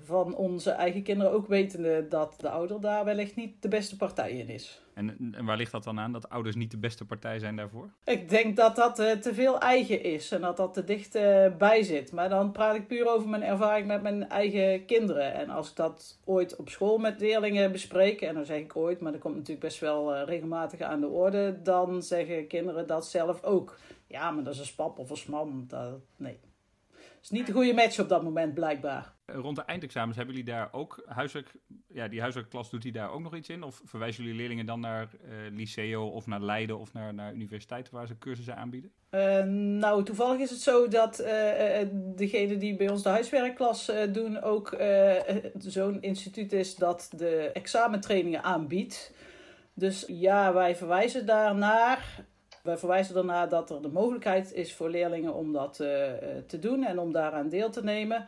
Speaker 5: Van onze eigen kinderen ook wetende dat de ouder daar wellicht niet de beste partij in is.
Speaker 3: En, en, waar ligt dat dan aan, dat ouders niet de beste partij zijn daarvoor?
Speaker 5: Ik denk dat dat uh, te veel eigen is en dat dat te dicht uh, bij zit. Maar dan praat ik puur over mijn ervaring met mijn eigen kinderen. En als ik dat ooit op school met leerlingen bespreek, en dan zeg ik ooit, maar dat komt natuurlijk best wel uh, regelmatig aan de orde, dan zeggen kinderen dat zelf ook. Ja, maar dat is een spap of een smam. Dat, nee. Is niet de goede match op dat moment, blijkbaar.
Speaker 3: Rond de eindexamens hebben jullie daar ook huiswerk... Ja, die huiswerkklas doet hij daar ook nog iets in? Of verwijzen jullie leerlingen dan naar uh, Liceo of naar Leiden of naar, naar universiteiten waar ze cursussen aanbieden?
Speaker 5: Uh, nou, toevallig is het zo dat uh, degene die bij ons de huiswerkklas doen ook zo'n instituut is dat de examentrainingen aanbiedt. Dus ja, wij verwijzen daarnaar. Wij verwijzen ernaar dat er de mogelijkheid is voor leerlingen om dat uh, te doen en om daaraan deel te nemen.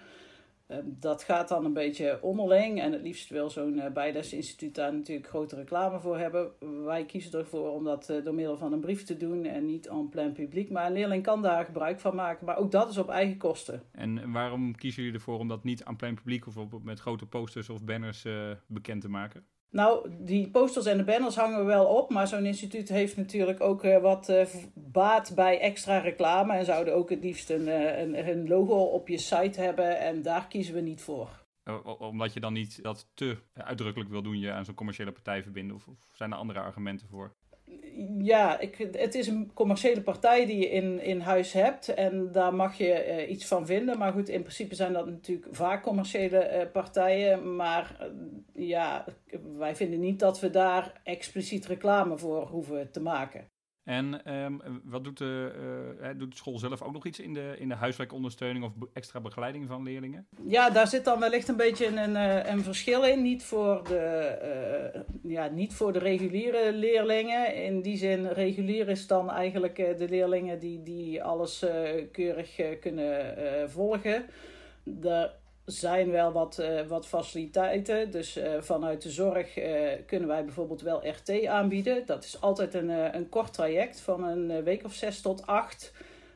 Speaker 5: Uh, dat gaat dan een beetje onderling en het liefst wil zo'n uh, bijlesinstituut daar natuurlijk grote reclame voor hebben. Wij kiezen ervoor om dat door middel van een brief te doen en niet en plein publiek. Maar een leerling kan daar gebruik van maken, maar ook dat is op eigen kosten.
Speaker 3: En waarom kiezen jullie ervoor om dat niet aan plein publiek of met grote posters of banners bekend te maken?
Speaker 5: Nou, die posters en de banners hangen we wel op, maar zo'n instituut heeft natuurlijk ook uh, wat uh, baat bij extra reclame en zouden ook het liefst een, een, een, logo op je site hebben en daar kiezen we niet voor.
Speaker 3: Omdat je dan niet dat te uitdrukkelijk wil doen, je aan zo'n commerciële partij verbinden, of, of zijn er andere argumenten voor?
Speaker 5: Ja, ik, het is een commerciële partij die je in, in huis hebt en daar mag je uh, iets van vinden. Maar goed, in principe zijn dat natuurlijk vaak commerciële uh, partijen. Maar uh, ja, wij vinden niet dat we daar expliciet reclame voor hoeven te maken.
Speaker 3: En um, wat doet de, uh, doet de school zelf ook nog iets in de, in de huiswerkondersteuning of extra begeleiding van leerlingen?
Speaker 5: Ja, daar zit dan wellicht een beetje een, een, een verschil in. Niet voor, de, uh, ja, niet voor de reguliere leerlingen. In die zin, regulier is dan eigenlijk de leerlingen die, die alles keurig kunnen volgen. Zijn wel wat, wat faciliteiten. Dus vanuit de zorg kunnen wij bijvoorbeeld wel RT aanbieden. Dat is altijd een, een kort traject van een week of zes tot acht.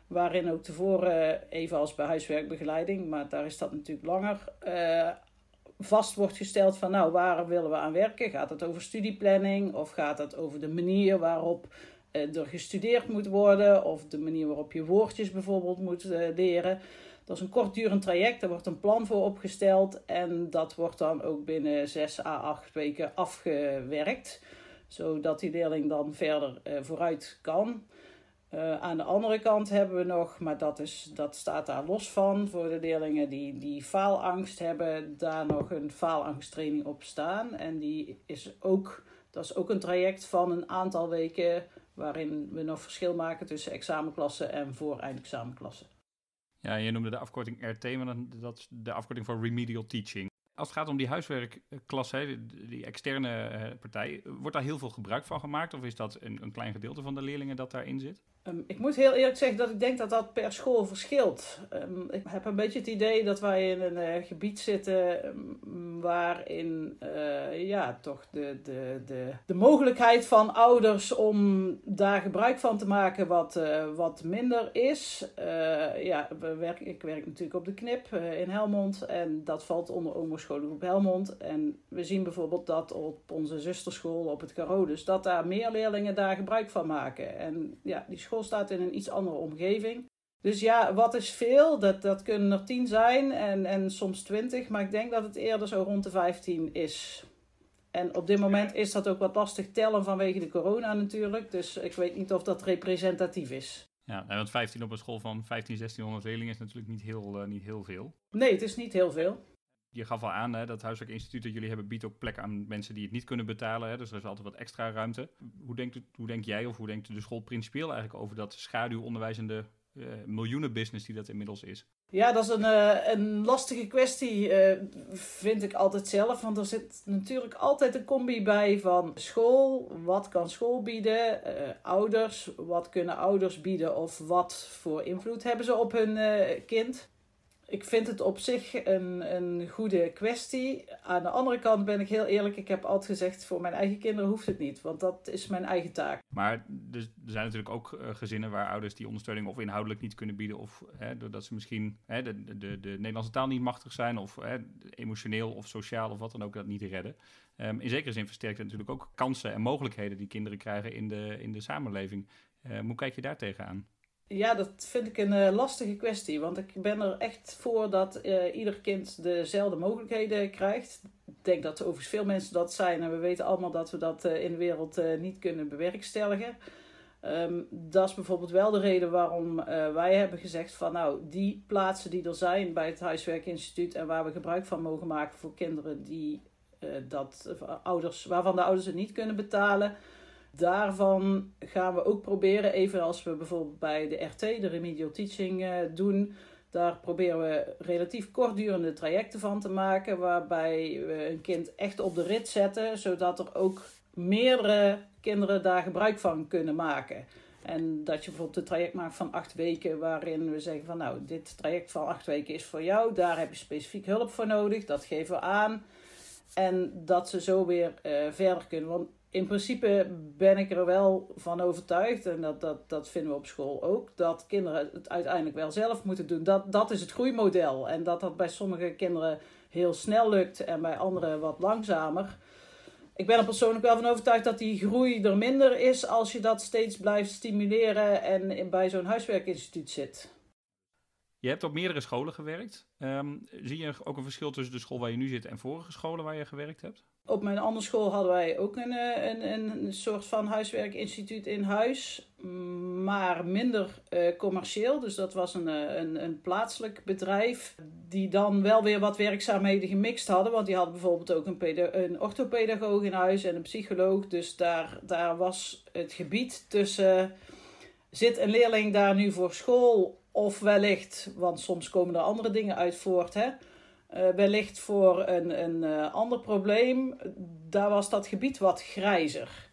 Speaker 5: Waarin ook tevoren, even als bij huiswerkbegeleiding, maar daar is dat natuurlijk langer, vast wordt gesteld van nou, waar willen we aan werken? Gaat het over studieplanning of gaat het over de manier waarop er gestudeerd moet worden of de manier waarop je woordjes bijvoorbeeld moet leren? Dat is een kortdurend traject, daar wordt een plan voor opgesteld en dat wordt dan ook binnen 6 à 8 weken afgewerkt, zodat die leerling dan verder uh, vooruit kan. Uh, aan de andere kant hebben we nog, maar dat, is, dat staat daar los van, voor de leerlingen die, die faalangst hebben, daar nog een faalangsttraining op staan. En die is ook, dat is ook een traject van een aantal weken waarin we nog verschil maken tussen examenklassen en voor-eindexamenklassen.
Speaker 3: Ja, je noemde de afkorting RT, maar dat is de afkorting voor Remedial Teaching. Als het gaat om die huiswerkklasse, die externe eh, partij, wordt daar heel veel gebruik van gemaakt? Of is dat een, een klein gedeelte van de leerlingen dat daarin zit?
Speaker 5: Ehm, ik moet heel eerlijk zeggen dat ik denk dat dat per school verschilt. Um, ik heb een beetje het idee dat wij in een uh, gebied zitten um, waarin uh, ja, toch de, de, de, de mogelijkheid van ouders om daar gebruik van te maken wat, uh, wat minder is. ja, we werk, ik werk natuurlijk op de KNIP in Helmond en dat valt onder Schoolgroep Helmond. En we zien bijvoorbeeld dat op onze zusterschool op het Carodus, dat daar meer leerlingen daar gebruik van maken. En ja, die staat in een iets andere omgeving. Dus ja, wat is veel? Dat, dat kunnen er tien zijn en, en soms twintig. Maar ik denk dat het eerder zo rond de vijftien is. En op dit moment is dat ook wat lastig tellen vanwege de corona natuurlijk. Dus ik weet niet of dat representatief is.
Speaker 3: Ja, want 15 op een school van 15, 1600 leerlingen is natuurlijk niet heel, uh, niet heel veel.
Speaker 5: Nee, het is niet heel veel
Speaker 3: je gaf al aan, hè, dat huiswerkinstituut dat jullie hebben biedt ook plek aan mensen die het niet kunnen betalen. Hè, dus er is altijd wat extra ruimte. Hoe denkt, hoe denk jij of hoe denkt de school principieel eigenlijk over dat schaduwonderwijs en de uh, miljoenenbusiness die dat inmiddels is?
Speaker 5: Ja, dat is een, uh, een lastige kwestie, uh, vind ik altijd zelf. Want er zit natuurlijk altijd een combi bij van school. Wat kan school bieden? ouders, wat kunnen ouders bieden? Of wat voor invloed hebben ze op hun kind? Ik vind het op zich een, een goede kwestie. Aan de andere kant ben ik heel eerlijk. Ik heb altijd gezegd, voor mijn eigen kinderen hoeft het niet. Want dat is mijn eigen taak.
Speaker 3: Maar dus, er zijn natuurlijk ook uh, gezinnen waar ouders die ondersteuning of inhoudelijk niet kunnen bieden. Of hè, doordat ze misschien hè, de, de, de Nederlandse taal niet machtig zijn. Of hè, emotioneel of sociaal of wat dan ook dat niet redden. Um, in zekere zin versterkt het natuurlijk ook kansen en mogelijkheden die kinderen krijgen in de, in de samenleving. Uh, hoe kijk je daar tegenaan?
Speaker 5: Ja, dat vind ik een uh, lastige kwestie. Want ik ben er echt voor dat uh, ieder kind dezelfde mogelijkheden krijgt. Ik denk dat overigens veel mensen dat zijn. En we weten allemaal dat we dat uh, in de wereld niet kunnen bewerkstelligen. Um, dat is bijvoorbeeld wel de reden waarom wij hebben gezegd van nou, die plaatsen die er zijn bij het Huiswerkinstituut en waar we gebruik van mogen maken voor kinderen die dat ouders, waarvan de ouders het niet kunnen betalen Daarvan gaan we ook proberen, evenals we bijvoorbeeld bij de RT, de remedial teaching, uh, doen. Daar proberen we relatief kortdurende trajecten van te maken, waarbij we een kind echt op de rit zetten, zodat er ook meerdere kinderen daar gebruik van kunnen maken. En dat je bijvoorbeeld een traject maakt van acht weken, waarin we zeggen van nou, dit traject van acht weken is voor jou, daar heb je specifiek hulp voor nodig, dat geven we aan. En dat ze zo weer uh, verder kunnen. In principe ben ik er wel van overtuigd, en dat, dat, dat vinden we op school ook, dat kinderen het uiteindelijk wel zelf moeten doen. Dat, dat is het groeimodel. En dat dat bij sommige kinderen heel snel lukt en bij anderen wat langzamer. Ik ben er persoonlijk wel van overtuigd dat die groei er minder is als je dat steeds blijft stimuleren en bij zo'n huiswerkinstituut zit.
Speaker 3: Je hebt op meerdere scholen gewerkt. Um, zie je ook een verschil tussen de school waar je nu zit en vorige scholen waar je gewerkt hebt?
Speaker 5: Op mijn andere school hadden wij ook een, eh, een, een soort van huiswerkinstituut in huis, maar minder uh, commercieel. Dus dat was een, eh, een, een plaatselijk bedrijf, die dan wel weer wat werkzaamheden gemixt hadden. Want die hadden bijvoorbeeld ook een, een orthopedagoog in huis en een psycholoog. Dus daar, daar was het gebied tussen, zit een leerling daar nu voor school of wellicht, want soms komen er andere dingen uit voort, hè uh, wellicht voor een, een uh, ander probleem, daar was dat gebied wat grijzer.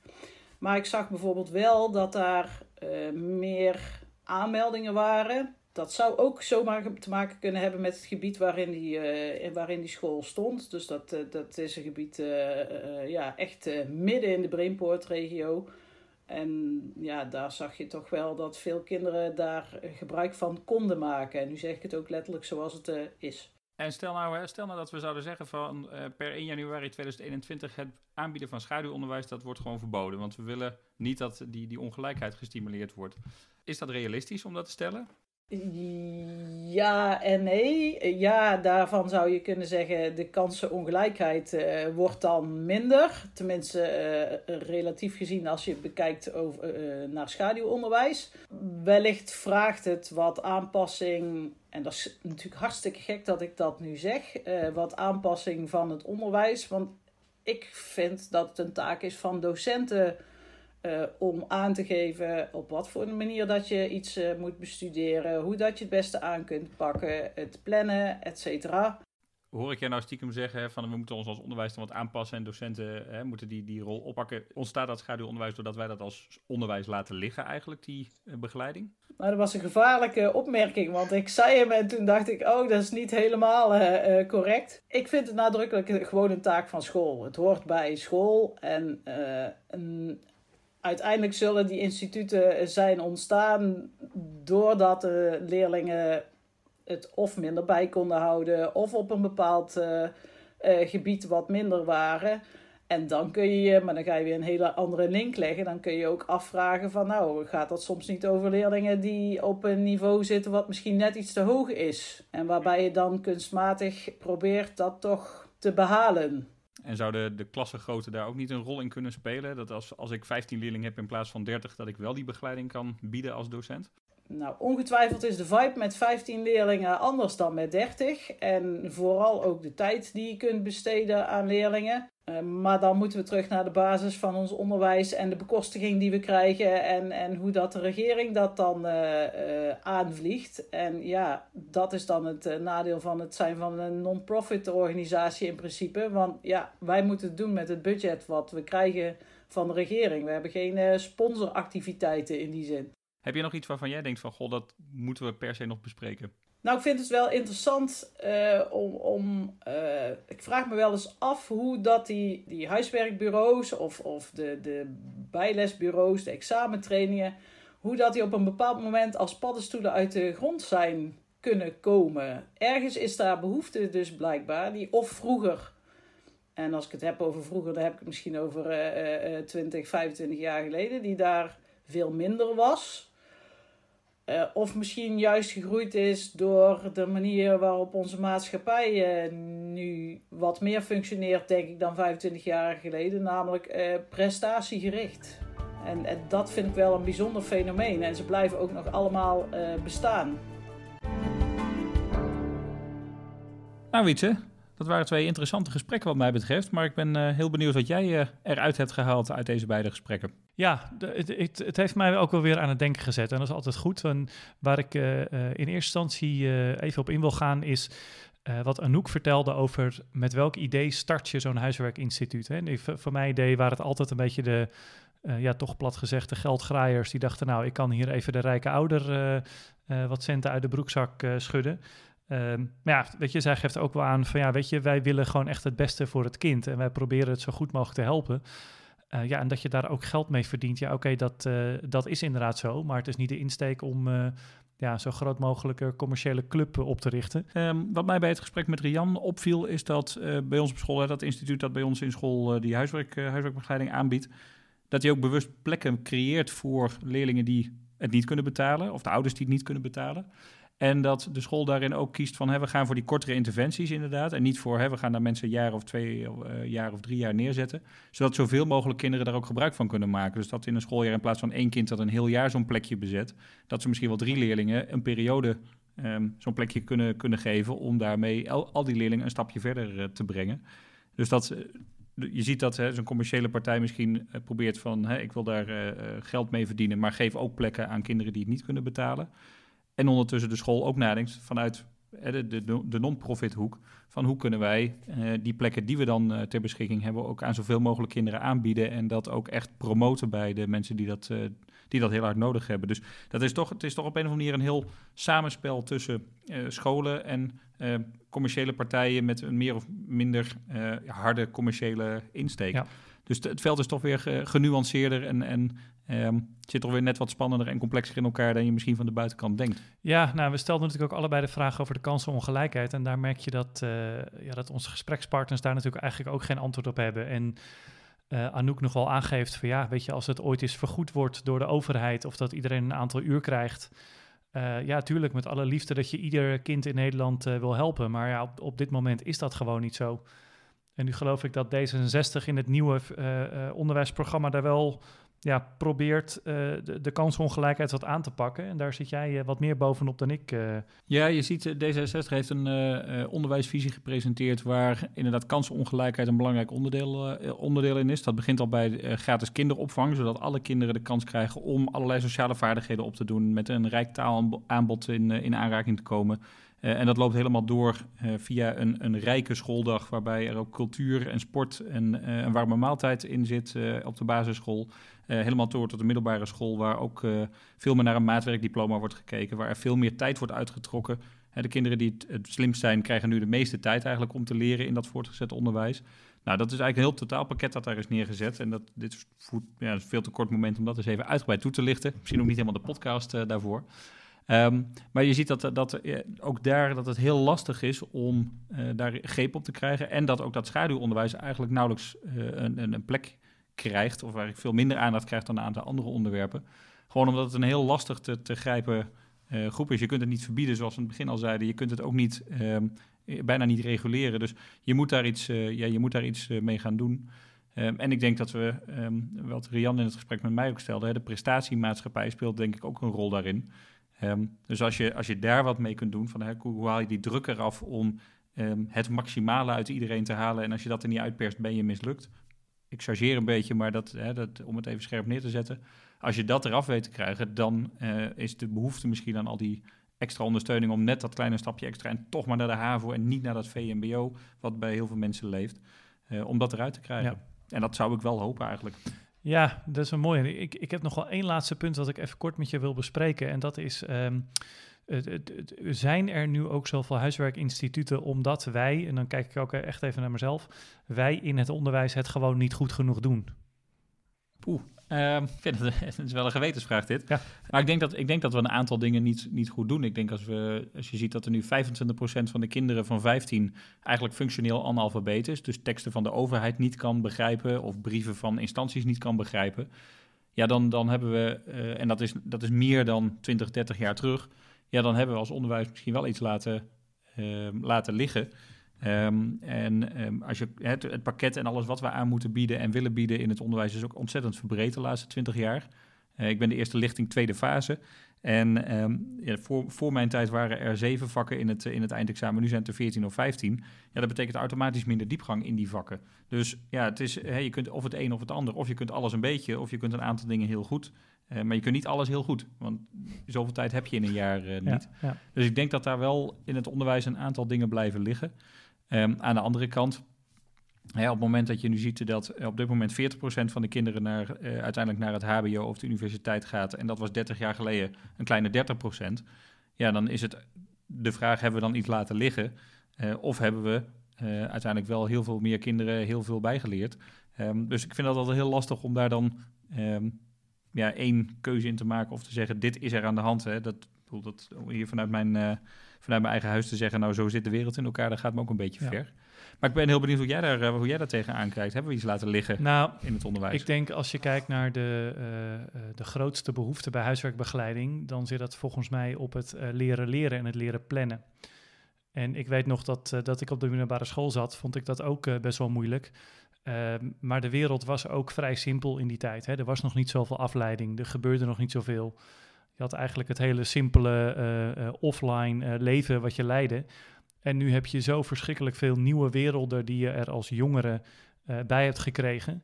Speaker 5: Maar ik zag bijvoorbeeld wel dat daar uh, meer aanmeldingen waren dat zou ook zomaar te maken kunnen hebben met het gebied waarin die, waarin die school stond. Dus dat, dat is een gebied ja, echt midden in de Brainport-regio. En ja, daar zag je toch wel dat veel kinderen daar gebruik van konden maken. En nu zeg ik het ook letterlijk zoals het is.
Speaker 3: En stel nou, stel nou dat we zouden zeggen van per 1 januari 2021 het aanbieden van schaduwonderwijs, dat wordt gewoon verboden. Want we willen niet dat die, die ongelijkheid gestimuleerd wordt. Is dat realistisch om dat te stellen?
Speaker 5: Ja en nee. Ja, daarvan zou je kunnen zeggen de kansenongelijkheid uh, wordt dan minder. Tenminste, uh, relatief gezien als je bekijkt over, naar schaduwonderwijs. Wellicht vraagt het wat aanpassing, en dat is natuurlijk hartstikke gek dat ik dat nu zeg, wat aanpassing van het onderwijs. Want ik vind dat het een taak is van docenten uh, om aan te geven op wat voor manier dat je iets uh, moet bestuderen, hoe dat je het beste aan kunt pakken, het plannen, et cetera.
Speaker 3: Hoor ik jij nou stiekem zeggen van we moeten ons als onderwijs dan wat aanpassen en docenten hè, moeten die, die rol oppakken? Ontstaat dat schaduwonderwijs doordat wij dat als onderwijs laten liggen eigenlijk, die uh, begeleiding?
Speaker 5: Nou, dat was een gevaarlijke opmerking, want ik zei hem en toen dacht ik, oh, dat is niet helemaal uh, uh, correct. Ik vind het nadrukkelijk gewoon een taak van school. Het hoort bij school en een, uiteindelijk zullen die instituten zijn ontstaan doordat de leerlingen het of minder bij konden houden of op een bepaald uh, uh, gebied wat minder waren. En dan kun je, maar dan ga je weer een hele andere link leggen. Dan kun je ook afvragen van nou, gaat dat soms niet over leerlingen die op een niveau zitten wat misschien net iets te hoog is. En waarbij je dan kunstmatig probeert dat toch te behalen.
Speaker 3: En zou de, de klassengrootte daar ook niet een rol in kunnen spelen? Dat als, als ik 15 leerlingen heb in plaats van 30, dat ik wel die begeleiding kan bieden als docent?
Speaker 5: Nou, ongetwijfeld is de vibe met 15 leerlingen anders dan met 30. En vooral ook de tijd die je kunt besteden aan leerlingen. Uh, maar dan moeten we terug naar de basis van ons onderwijs en de bekostiging die we krijgen. En, en hoe dat de regering dat dan uh, uh, aanvliegt. En ja, dat is dan het nadeel van het zijn van een non-profit organisatie in principe. Want ja, wij moeten het doen met het budget wat we krijgen van de regering. We hebben geen sponsoractiviteiten in die zin.
Speaker 3: Heb je nog iets waarvan jij denkt van, goh, dat moeten we per se nog bespreken?
Speaker 5: Nou, ik vind het wel interessant uh, om. om uh, ik vraag me wel eens af hoe dat die, die huiswerkbureaus of, of de, de bijlesbureaus, de examentrainingen, hoe dat die op een bepaald moment als paddenstoelen uit de grond zijn kunnen komen. Ergens is daar behoefte dus blijkbaar, die of vroeger. En als ik het heb over vroeger, dan heb ik het misschien over uh, 20, 25 jaar geleden, die daar veel minder was. Uh, of misschien juist gegroeid is door de manier waarop onze maatschappij uh, nu wat meer functioneert, denk ik, dan 25 jaar geleden, namelijk uh, prestatiegericht. En, en, dat vind ik wel een bijzonder fenomeen en ze blijven ook nog allemaal bestaan.
Speaker 3: Nou, Wietse, dat waren twee interessante gesprekken wat mij betreft. Maar ik ben uh, heel benieuwd wat jij uh, eruit hebt gehaald uit deze beide gesprekken.
Speaker 4: Ja, het, het, heeft mij ook wel weer aan het denken gezet. En dat is altijd goed. En waar ik uh, in eerste instantie even op in wil gaan is... wat Anouk vertelde over met welk idee start je zo'n huiswerkinstituut. Hè? Voor mijn idee waren het altijd een beetje de, ja, toch plat gezegd, de geldgraaiers die dachten, nou, ik kan hier even de rijke ouder wat centen uit de broekzak schudden. Um, maar ja, weet je, zij geeft ook wel aan van ja, weet je, wij willen gewoon echt het beste voor het kind en wij proberen het zo goed mogelijk te helpen. Uh, ja, en dat je daar ook geld mee verdient. Ja, oké, dat, uh, dat is inderdaad zo, maar het is niet de insteek om uh, ja, zo groot mogelijke commerciële club op te richten.
Speaker 3: Um, wat mij bij het gesprek met Rian opviel, is dat bij ons op school, hè, dat instituut dat bij ons in school die huiswerk, huiswerkbegeleiding aanbiedt, dat hij ook bewust plekken creëert voor leerlingen die het niet kunnen betalen, of de ouders die het niet kunnen betalen. En dat de school daarin ook kiest van hè, we gaan voor die kortere interventies inderdaad. En niet voor hè, we gaan daar mensen een jaar of twee uh, jaar of drie jaar neerzetten. Zodat zoveel mogelijk kinderen daar ook gebruik van kunnen maken. Dus dat in een schooljaar in plaats van één kind dat een heel jaar zo'n plekje bezet. Dat ze misschien wel drie leerlingen een periode um, zo'n plekje kunnen, kunnen geven. Om daarmee al, die leerlingen een stapje verder uh, te brengen. Dus dat je ziet dat zo'n commerciële partij misschien probeert van... Hè, ik wil daar geld mee verdienen, maar geef ook plekken aan kinderen die het niet kunnen betalen. En ondertussen de school ook nadenkt vanuit de, de, de non-profit hoek. Van hoe kunnen wij die plekken die we dan ter beschikking hebben ook aan zoveel mogelijk kinderen aanbieden. En dat ook echt promoten bij de mensen die dat, die dat heel hard nodig hebben. Dus dat is toch, het is toch op een of andere manier een heel samenspel tussen scholen en commerciële partijen met een meer of minder harde commerciële insteek. Ja. Dus het veld is toch weer genuanceerder en, en um, zit toch weer net wat spannender en complexer in elkaar dan je misschien van de buitenkant denkt.
Speaker 4: Ja, nou, we stelden natuurlijk ook allebei de vraag over de kansenongelijkheid. En daar merk je dat, uh, ja, dat onze gesprekspartners daar natuurlijk eigenlijk ook geen antwoord op hebben. En uh, Anouk nog wel aangeeft van ja, weet je, als het ooit eens vergoed wordt door de overheid of dat iedereen een aantal uur krijgt. Uh, ja, tuurlijk, met alle liefde dat je ieder kind in Nederland wil helpen. Maar ja, op, op dit moment is dat gewoon niet zo. En nu geloof ik dat D66 in het nieuwe onderwijsprogramma daar wel ja, probeert uh, de, de kansongelijkheid wat aan te pakken. En daar zit jij uh, wat meer bovenop dan ik. Uh.
Speaker 3: Ja, je ziet, D66 heeft een onderwijsvisie gepresenteerd... waar inderdaad kansongelijkheid een belangrijk onderdeel, onderdeel in is. Dat begint al bij gratis kinderopvang... zodat alle kinderen de kans krijgen om allerlei sociale vaardigheden op te doen... met een rijk taalaanbod in, in aanraking te komen... en dat loopt helemaal door via een, een rijke schooldag, waarbij er ook cultuur en sport en een warme maaltijd in zit op de basisschool. Helemaal door tot de middelbare school, waar ook veel meer naar een maatwerkdiploma wordt gekeken, waar er veel meer tijd wordt uitgetrokken. de kinderen die het, slimst zijn, krijgen nu de meeste tijd eigenlijk om te leren in dat voortgezet onderwijs. Nou, dat is eigenlijk een heel totaalpakket dat daar is neergezet. En dat, dit is, ja, is veel te kort moment om dat eens even uitgebreid toe te lichten. Misschien ook niet helemaal de podcast daarvoor. Um, maar je ziet dat, dat ook daar dat het heel lastig is om daar greep op te krijgen. En dat ook dat schaduwonderwijs eigenlijk nauwelijks een, een, plek krijgt, of waar ik veel minder aandacht krijgt dan een aantal andere onderwerpen. Gewoon omdat het een heel lastig te, te grijpen groep is. Je kunt het niet verbieden, zoals we in het begin al zeiden. Je kunt het ook niet, um, bijna niet reguleren. Dus je moet daar iets, ja, je moet daar iets mee gaan doen. Um, en ik denk dat we, wat Rian in het gesprek met mij ook stelde, hè, de prestatiemaatschappij speelt denk ik ook een rol daarin. Dus als je, als je daar wat mee kunt doen, van hè, hoe haal je die druk eraf om het maximale uit iedereen te halen. En als je dat er niet uitperst, ben je mislukt ik chargeer een beetje, maar dat, hè, dat, om het even scherp neer te zetten. Als je dat eraf weet te krijgen, dan uh, is de behoefte misschien aan al die extra ondersteuning om net dat kleine stapje extra en toch maar naar de HAVO en niet naar dat VMBO, wat bij heel veel mensen leeft, uh, om dat eruit te krijgen. Ja. En dat zou ik wel hopen eigenlijk.
Speaker 4: Ja, dat is een mooie. Ik, ik heb nog wel één laatste punt wat ik even kort met je wil bespreken. En dat is, um, zijn er nu ook zoveel huiswerkinstituten omdat wij, en dan kijk ik ook echt even naar mezelf, wij in het onderwijs het gewoon niet goed genoeg doen?
Speaker 3: Poeh, vind het, het, is wel een gewetensvraag dit. Ja. Maar ik denk, dat, ik denk dat we een aantal dingen niet, niet goed doen. Ik denk als, we, als je ziet dat er nu 25% van de kinderen van 15 eigenlijk functioneel analfabeet is. Dus teksten van de overheid niet kan begrijpen of brieven van instanties niet kan begrijpen. Ja, dan, dan hebben we, uh, en dat is, dat is meer dan 20, 30 jaar terug ja, dan hebben we als onderwijs misschien wel iets laten, uh, laten liggen. Um, en um, als je, het, het, pakket en alles wat we aan moeten bieden en willen bieden in het onderwijs is ook ontzettend verbreed de laatste twintig jaar. Uh, ik ben de eerste lichting tweede fase. En um, ja, voor, voor mijn tijd waren er zeven vakken in het, in het eindexamen. Nu zijn het er 14 of 15. Ja, dat betekent automatisch minder diepgang in die vakken. Dus ja, het is, hè, je kunt of het een of het ander. Of je kunt alles een beetje, of je kunt een aantal dingen heel goed. Uh, maar je kunt niet alles heel goed, want zoveel tijd heb je in een jaar uh, niet. Ja, ja. Dus ik denk dat daar wel in het onderwijs een aantal dingen blijven liggen. Um, aan de andere kant, ja, op het moment dat je nu ziet dat op dit moment 40% van de kinderen naar, uh, uiteindelijk naar het HBO of de universiteit gaat, en dat was 30 jaar geleden een kleine 30%, ja, dan is het de vraag: hebben we dan iets laten liggen? of hebben we uiteindelijk wel heel veel meer kinderen heel veel bijgeleerd? Um, dus ik vind dat altijd heel lastig om daar dan. Um, ja, één keuze in te maken of te zeggen, dit is er aan de hand. Hè. Dat, dat, hier vanuit mijn, uh, vanuit mijn eigen huis te zeggen, nou zo zit de wereld in elkaar, dat gaat me ook een beetje ver. Maar ik ben heel benieuwd hoe jij daar, uh, hoe jij daar tegenaan kijkt. Hebben we iets laten liggen nou, in het onderwijs?
Speaker 4: Ik denk als je kijkt naar de, uh, de grootste behoefte bij huiswerkbegeleiding, dan zit dat volgens mij op het leren leren en het leren plannen. En ik weet nog dat, dat ik op de middelbare school zat, vond ik dat ook best wel moeilijk. Ehm, maar de wereld was ook vrij simpel in die tijd. Hè. Er was nog niet zoveel afleiding, er gebeurde nog niet zoveel. Je had eigenlijk het hele simpele uh, offline uh, leven wat je leidde. En nu heb je zo verschrikkelijk veel nieuwe werelden die je er als jongere bij hebt gekregen.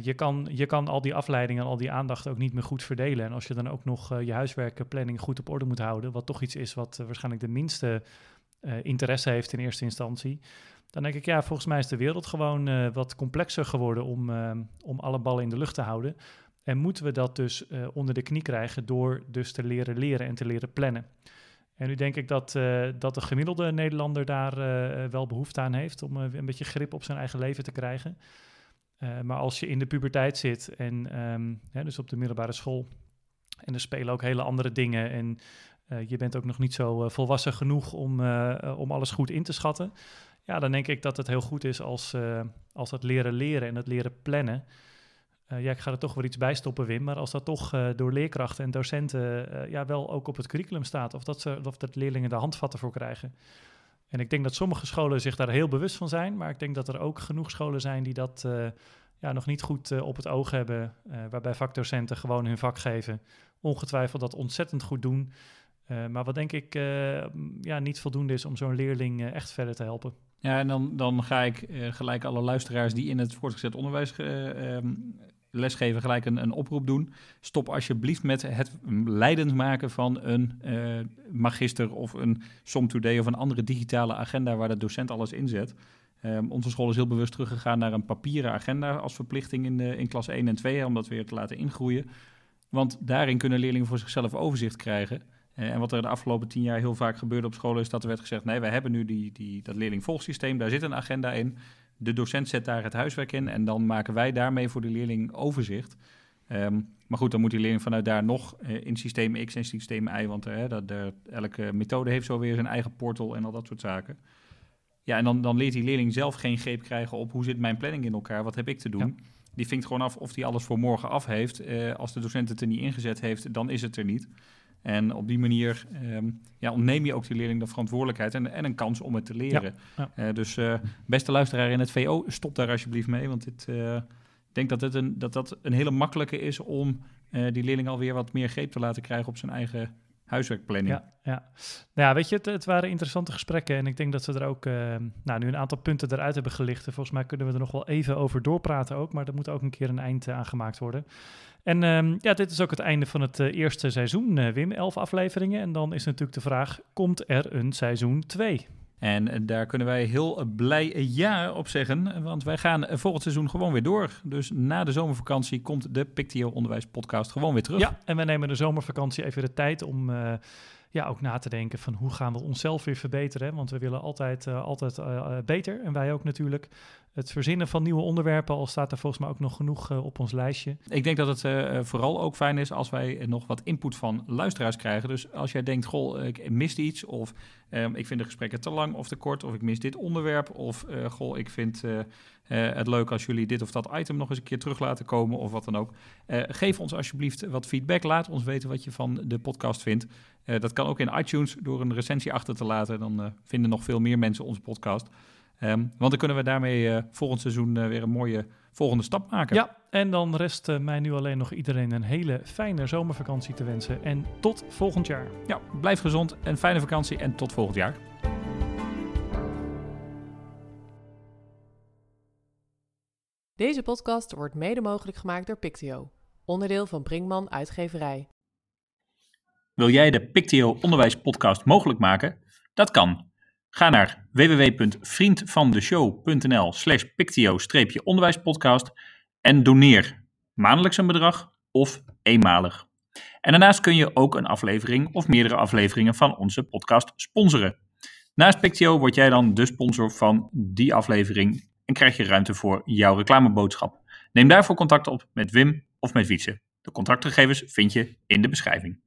Speaker 4: je, kan, je kan al die afleidingen en al die aandacht ook niet meer goed verdelen. En als je dan ook nog je huiswerkplanning goed op orde moet houden, wat toch iets is wat waarschijnlijk de minste interesse heeft in eerste instantie, dan denk ik, ja, volgens mij is de wereld gewoon wat complexer geworden om, om alle ballen in de lucht te houden. En moeten we dat dus onder de knie krijgen door dus te leren leren en te leren plannen. En nu denk ik dat, uh, dat de gemiddelde Nederlander daar uh, wel behoefte aan heeft om een beetje grip op zijn eigen leven te krijgen. maar als je in de puberteit zit en hè, dus op de middelbare school en er spelen ook hele andere dingen en je bent ook nog niet zo volwassen genoeg om, om alles goed in te schatten. Ja, dan denk ik dat het heel goed is als, als het leren leren en het leren plannen ja, ik ga er toch weer iets bij stoppen, Wim. Maar als dat toch uh, door leerkrachten en docenten uh, ja, wel ook op het curriculum staat, of dat, ze, of dat leerlingen de handvatten voor krijgen. En ik denk dat sommige scholen zich daar heel bewust van zijn, maar ik denk dat er ook genoeg scholen zijn die dat ja, nog niet goed op het oog hebben, waarbij vakdocenten gewoon hun vak geven. Ongetwijfeld dat ontzettend goed doen. maar wat denk ik ja, niet voldoende is om zo'n leerling echt verder te helpen.
Speaker 3: Ja, en dan, dan ga ik gelijk alle luisteraars die in het voortgezet onderwijs um, lesgeven gelijk een, een oproep doen. Stop alsjeblieft met het leidend maken van een uh, magister of een SOM Today of een andere digitale agenda waar de docent alles inzet. Um, onze school is heel bewust teruggegaan naar een papieren agenda als verplichting in, de, in klas 1 en 2, om dat weer te laten ingroeien. Want daarin kunnen leerlingen voor zichzelf overzicht krijgen. Uh, en wat er de afgelopen tien jaar heel vaak gebeurde op scholen is dat er werd gezegd, nee, wij hebben nu die, die, dat leerlingvolgsysteem, daar zit een agenda in. De docent zet daar het huiswerk in en dan maken wij daarmee voor de leerling overzicht. Ehm, maar goed, dan moet die leerling vanuit daar nog uh, in systeem X en systeem Y, want uh, dat, elke methode heeft zo weer zijn eigen portal en al dat soort zaken. Ja, en dan, dan leert die leerling zelf geen greep krijgen op hoe zit mijn planning in elkaar, wat heb ik te doen. Die vinkt gewoon af of hij alles voor morgen af heeft. Uh, als de docent het er niet ingezet heeft, dan is het er niet. En op die manier um, ja, ontneem je ook de leerling de verantwoordelijkheid en, en een kans om het te leren. Ja, ja. Uh, dus uh, beste luisteraar in het VO, stop daar alsjeblieft mee. Want dit, uh, ik denk dat, een, dat dat een hele makkelijke is om die leerling alweer wat meer greep te laten krijgen op zijn eigen huiswerkplanning.
Speaker 4: Ja, ja. Nou ja, weet je, het, het, waren interessante gesprekken en ik denk dat we er ook nou, nu een aantal punten eruit hebben gelicht. En volgens mij kunnen we er nog wel even over doorpraten ook, maar er moet ook een keer een eind aan gemaakt worden. En um, ja, dit is ook het einde van het uh, eerste seizoen, uh, Wim. Elf afleveringen. En dan is natuurlijk de vraag, komt er een seizoen 2?
Speaker 3: En uh, daar kunnen wij heel blij ja op zeggen, want wij gaan volgend seizoen gewoon weer door. Dus na de zomervakantie komt de Pictio Onderwijs podcast gewoon weer terug.
Speaker 4: Ja, en we nemen de zomervakantie even de tijd om ja, ook na te denken van hoe gaan we onszelf weer verbeteren. Want we willen altijd, altijd beter en wij ook natuurlijk het verzinnen van nieuwe onderwerpen, al staat er volgens mij ook nog genoeg op ons lijstje.
Speaker 3: Ik denk dat het vooral ook fijn is als wij nog wat input van luisteraars krijgen. Dus als jij denkt, goh, ik mis iets, of um, ik vind de gesprekken te lang of te kort, of ik mis dit onderwerp, of goh, ik vind het leuk als jullie dit of dat item nog eens een keer terug laten komen, of wat dan ook. geef ons alsjeblieft wat feedback. Laat ons weten wat je van de podcast vindt. Dat kan ook in iTunes door een recensie achter te laten. Dan vinden nog veel meer mensen onze podcast. Um, want dan kunnen we daarmee uh, volgend seizoen uh, weer een mooie volgende stap maken.
Speaker 4: Ja, en dan rest uh, mij nu alleen nog iedereen een hele fijne zomervakantie te wensen. En tot volgend jaar.
Speaker 3: Ja, blijf gezond en fijne vakantie en tot volgend jaar.
Speaker 2: Deze podcast wordt mede mogelijk gemaakt door Pictio, onderdeel van Brinkman Uitgeverij.
Speaker 3: Wil jij de Pictio Onderwijs Podcast mogelijk maken? Dat kan. Ga naar www.vriendvandeshow.nl slash pictio-onderwijspodcast en doneer maandelijks een bedrag of eenmalig. En daarnaast kun je ook een aflevering of meerdere afleveringen van onze podcast sponsoren. Naast Pictio word jij dan de sponsor van die aflevering en krijg je ruimte voor jouw reclameboodschap. Neem daarvoor contact op met Wim of met Wietse. De contactgegevens vind je in de beschrijving.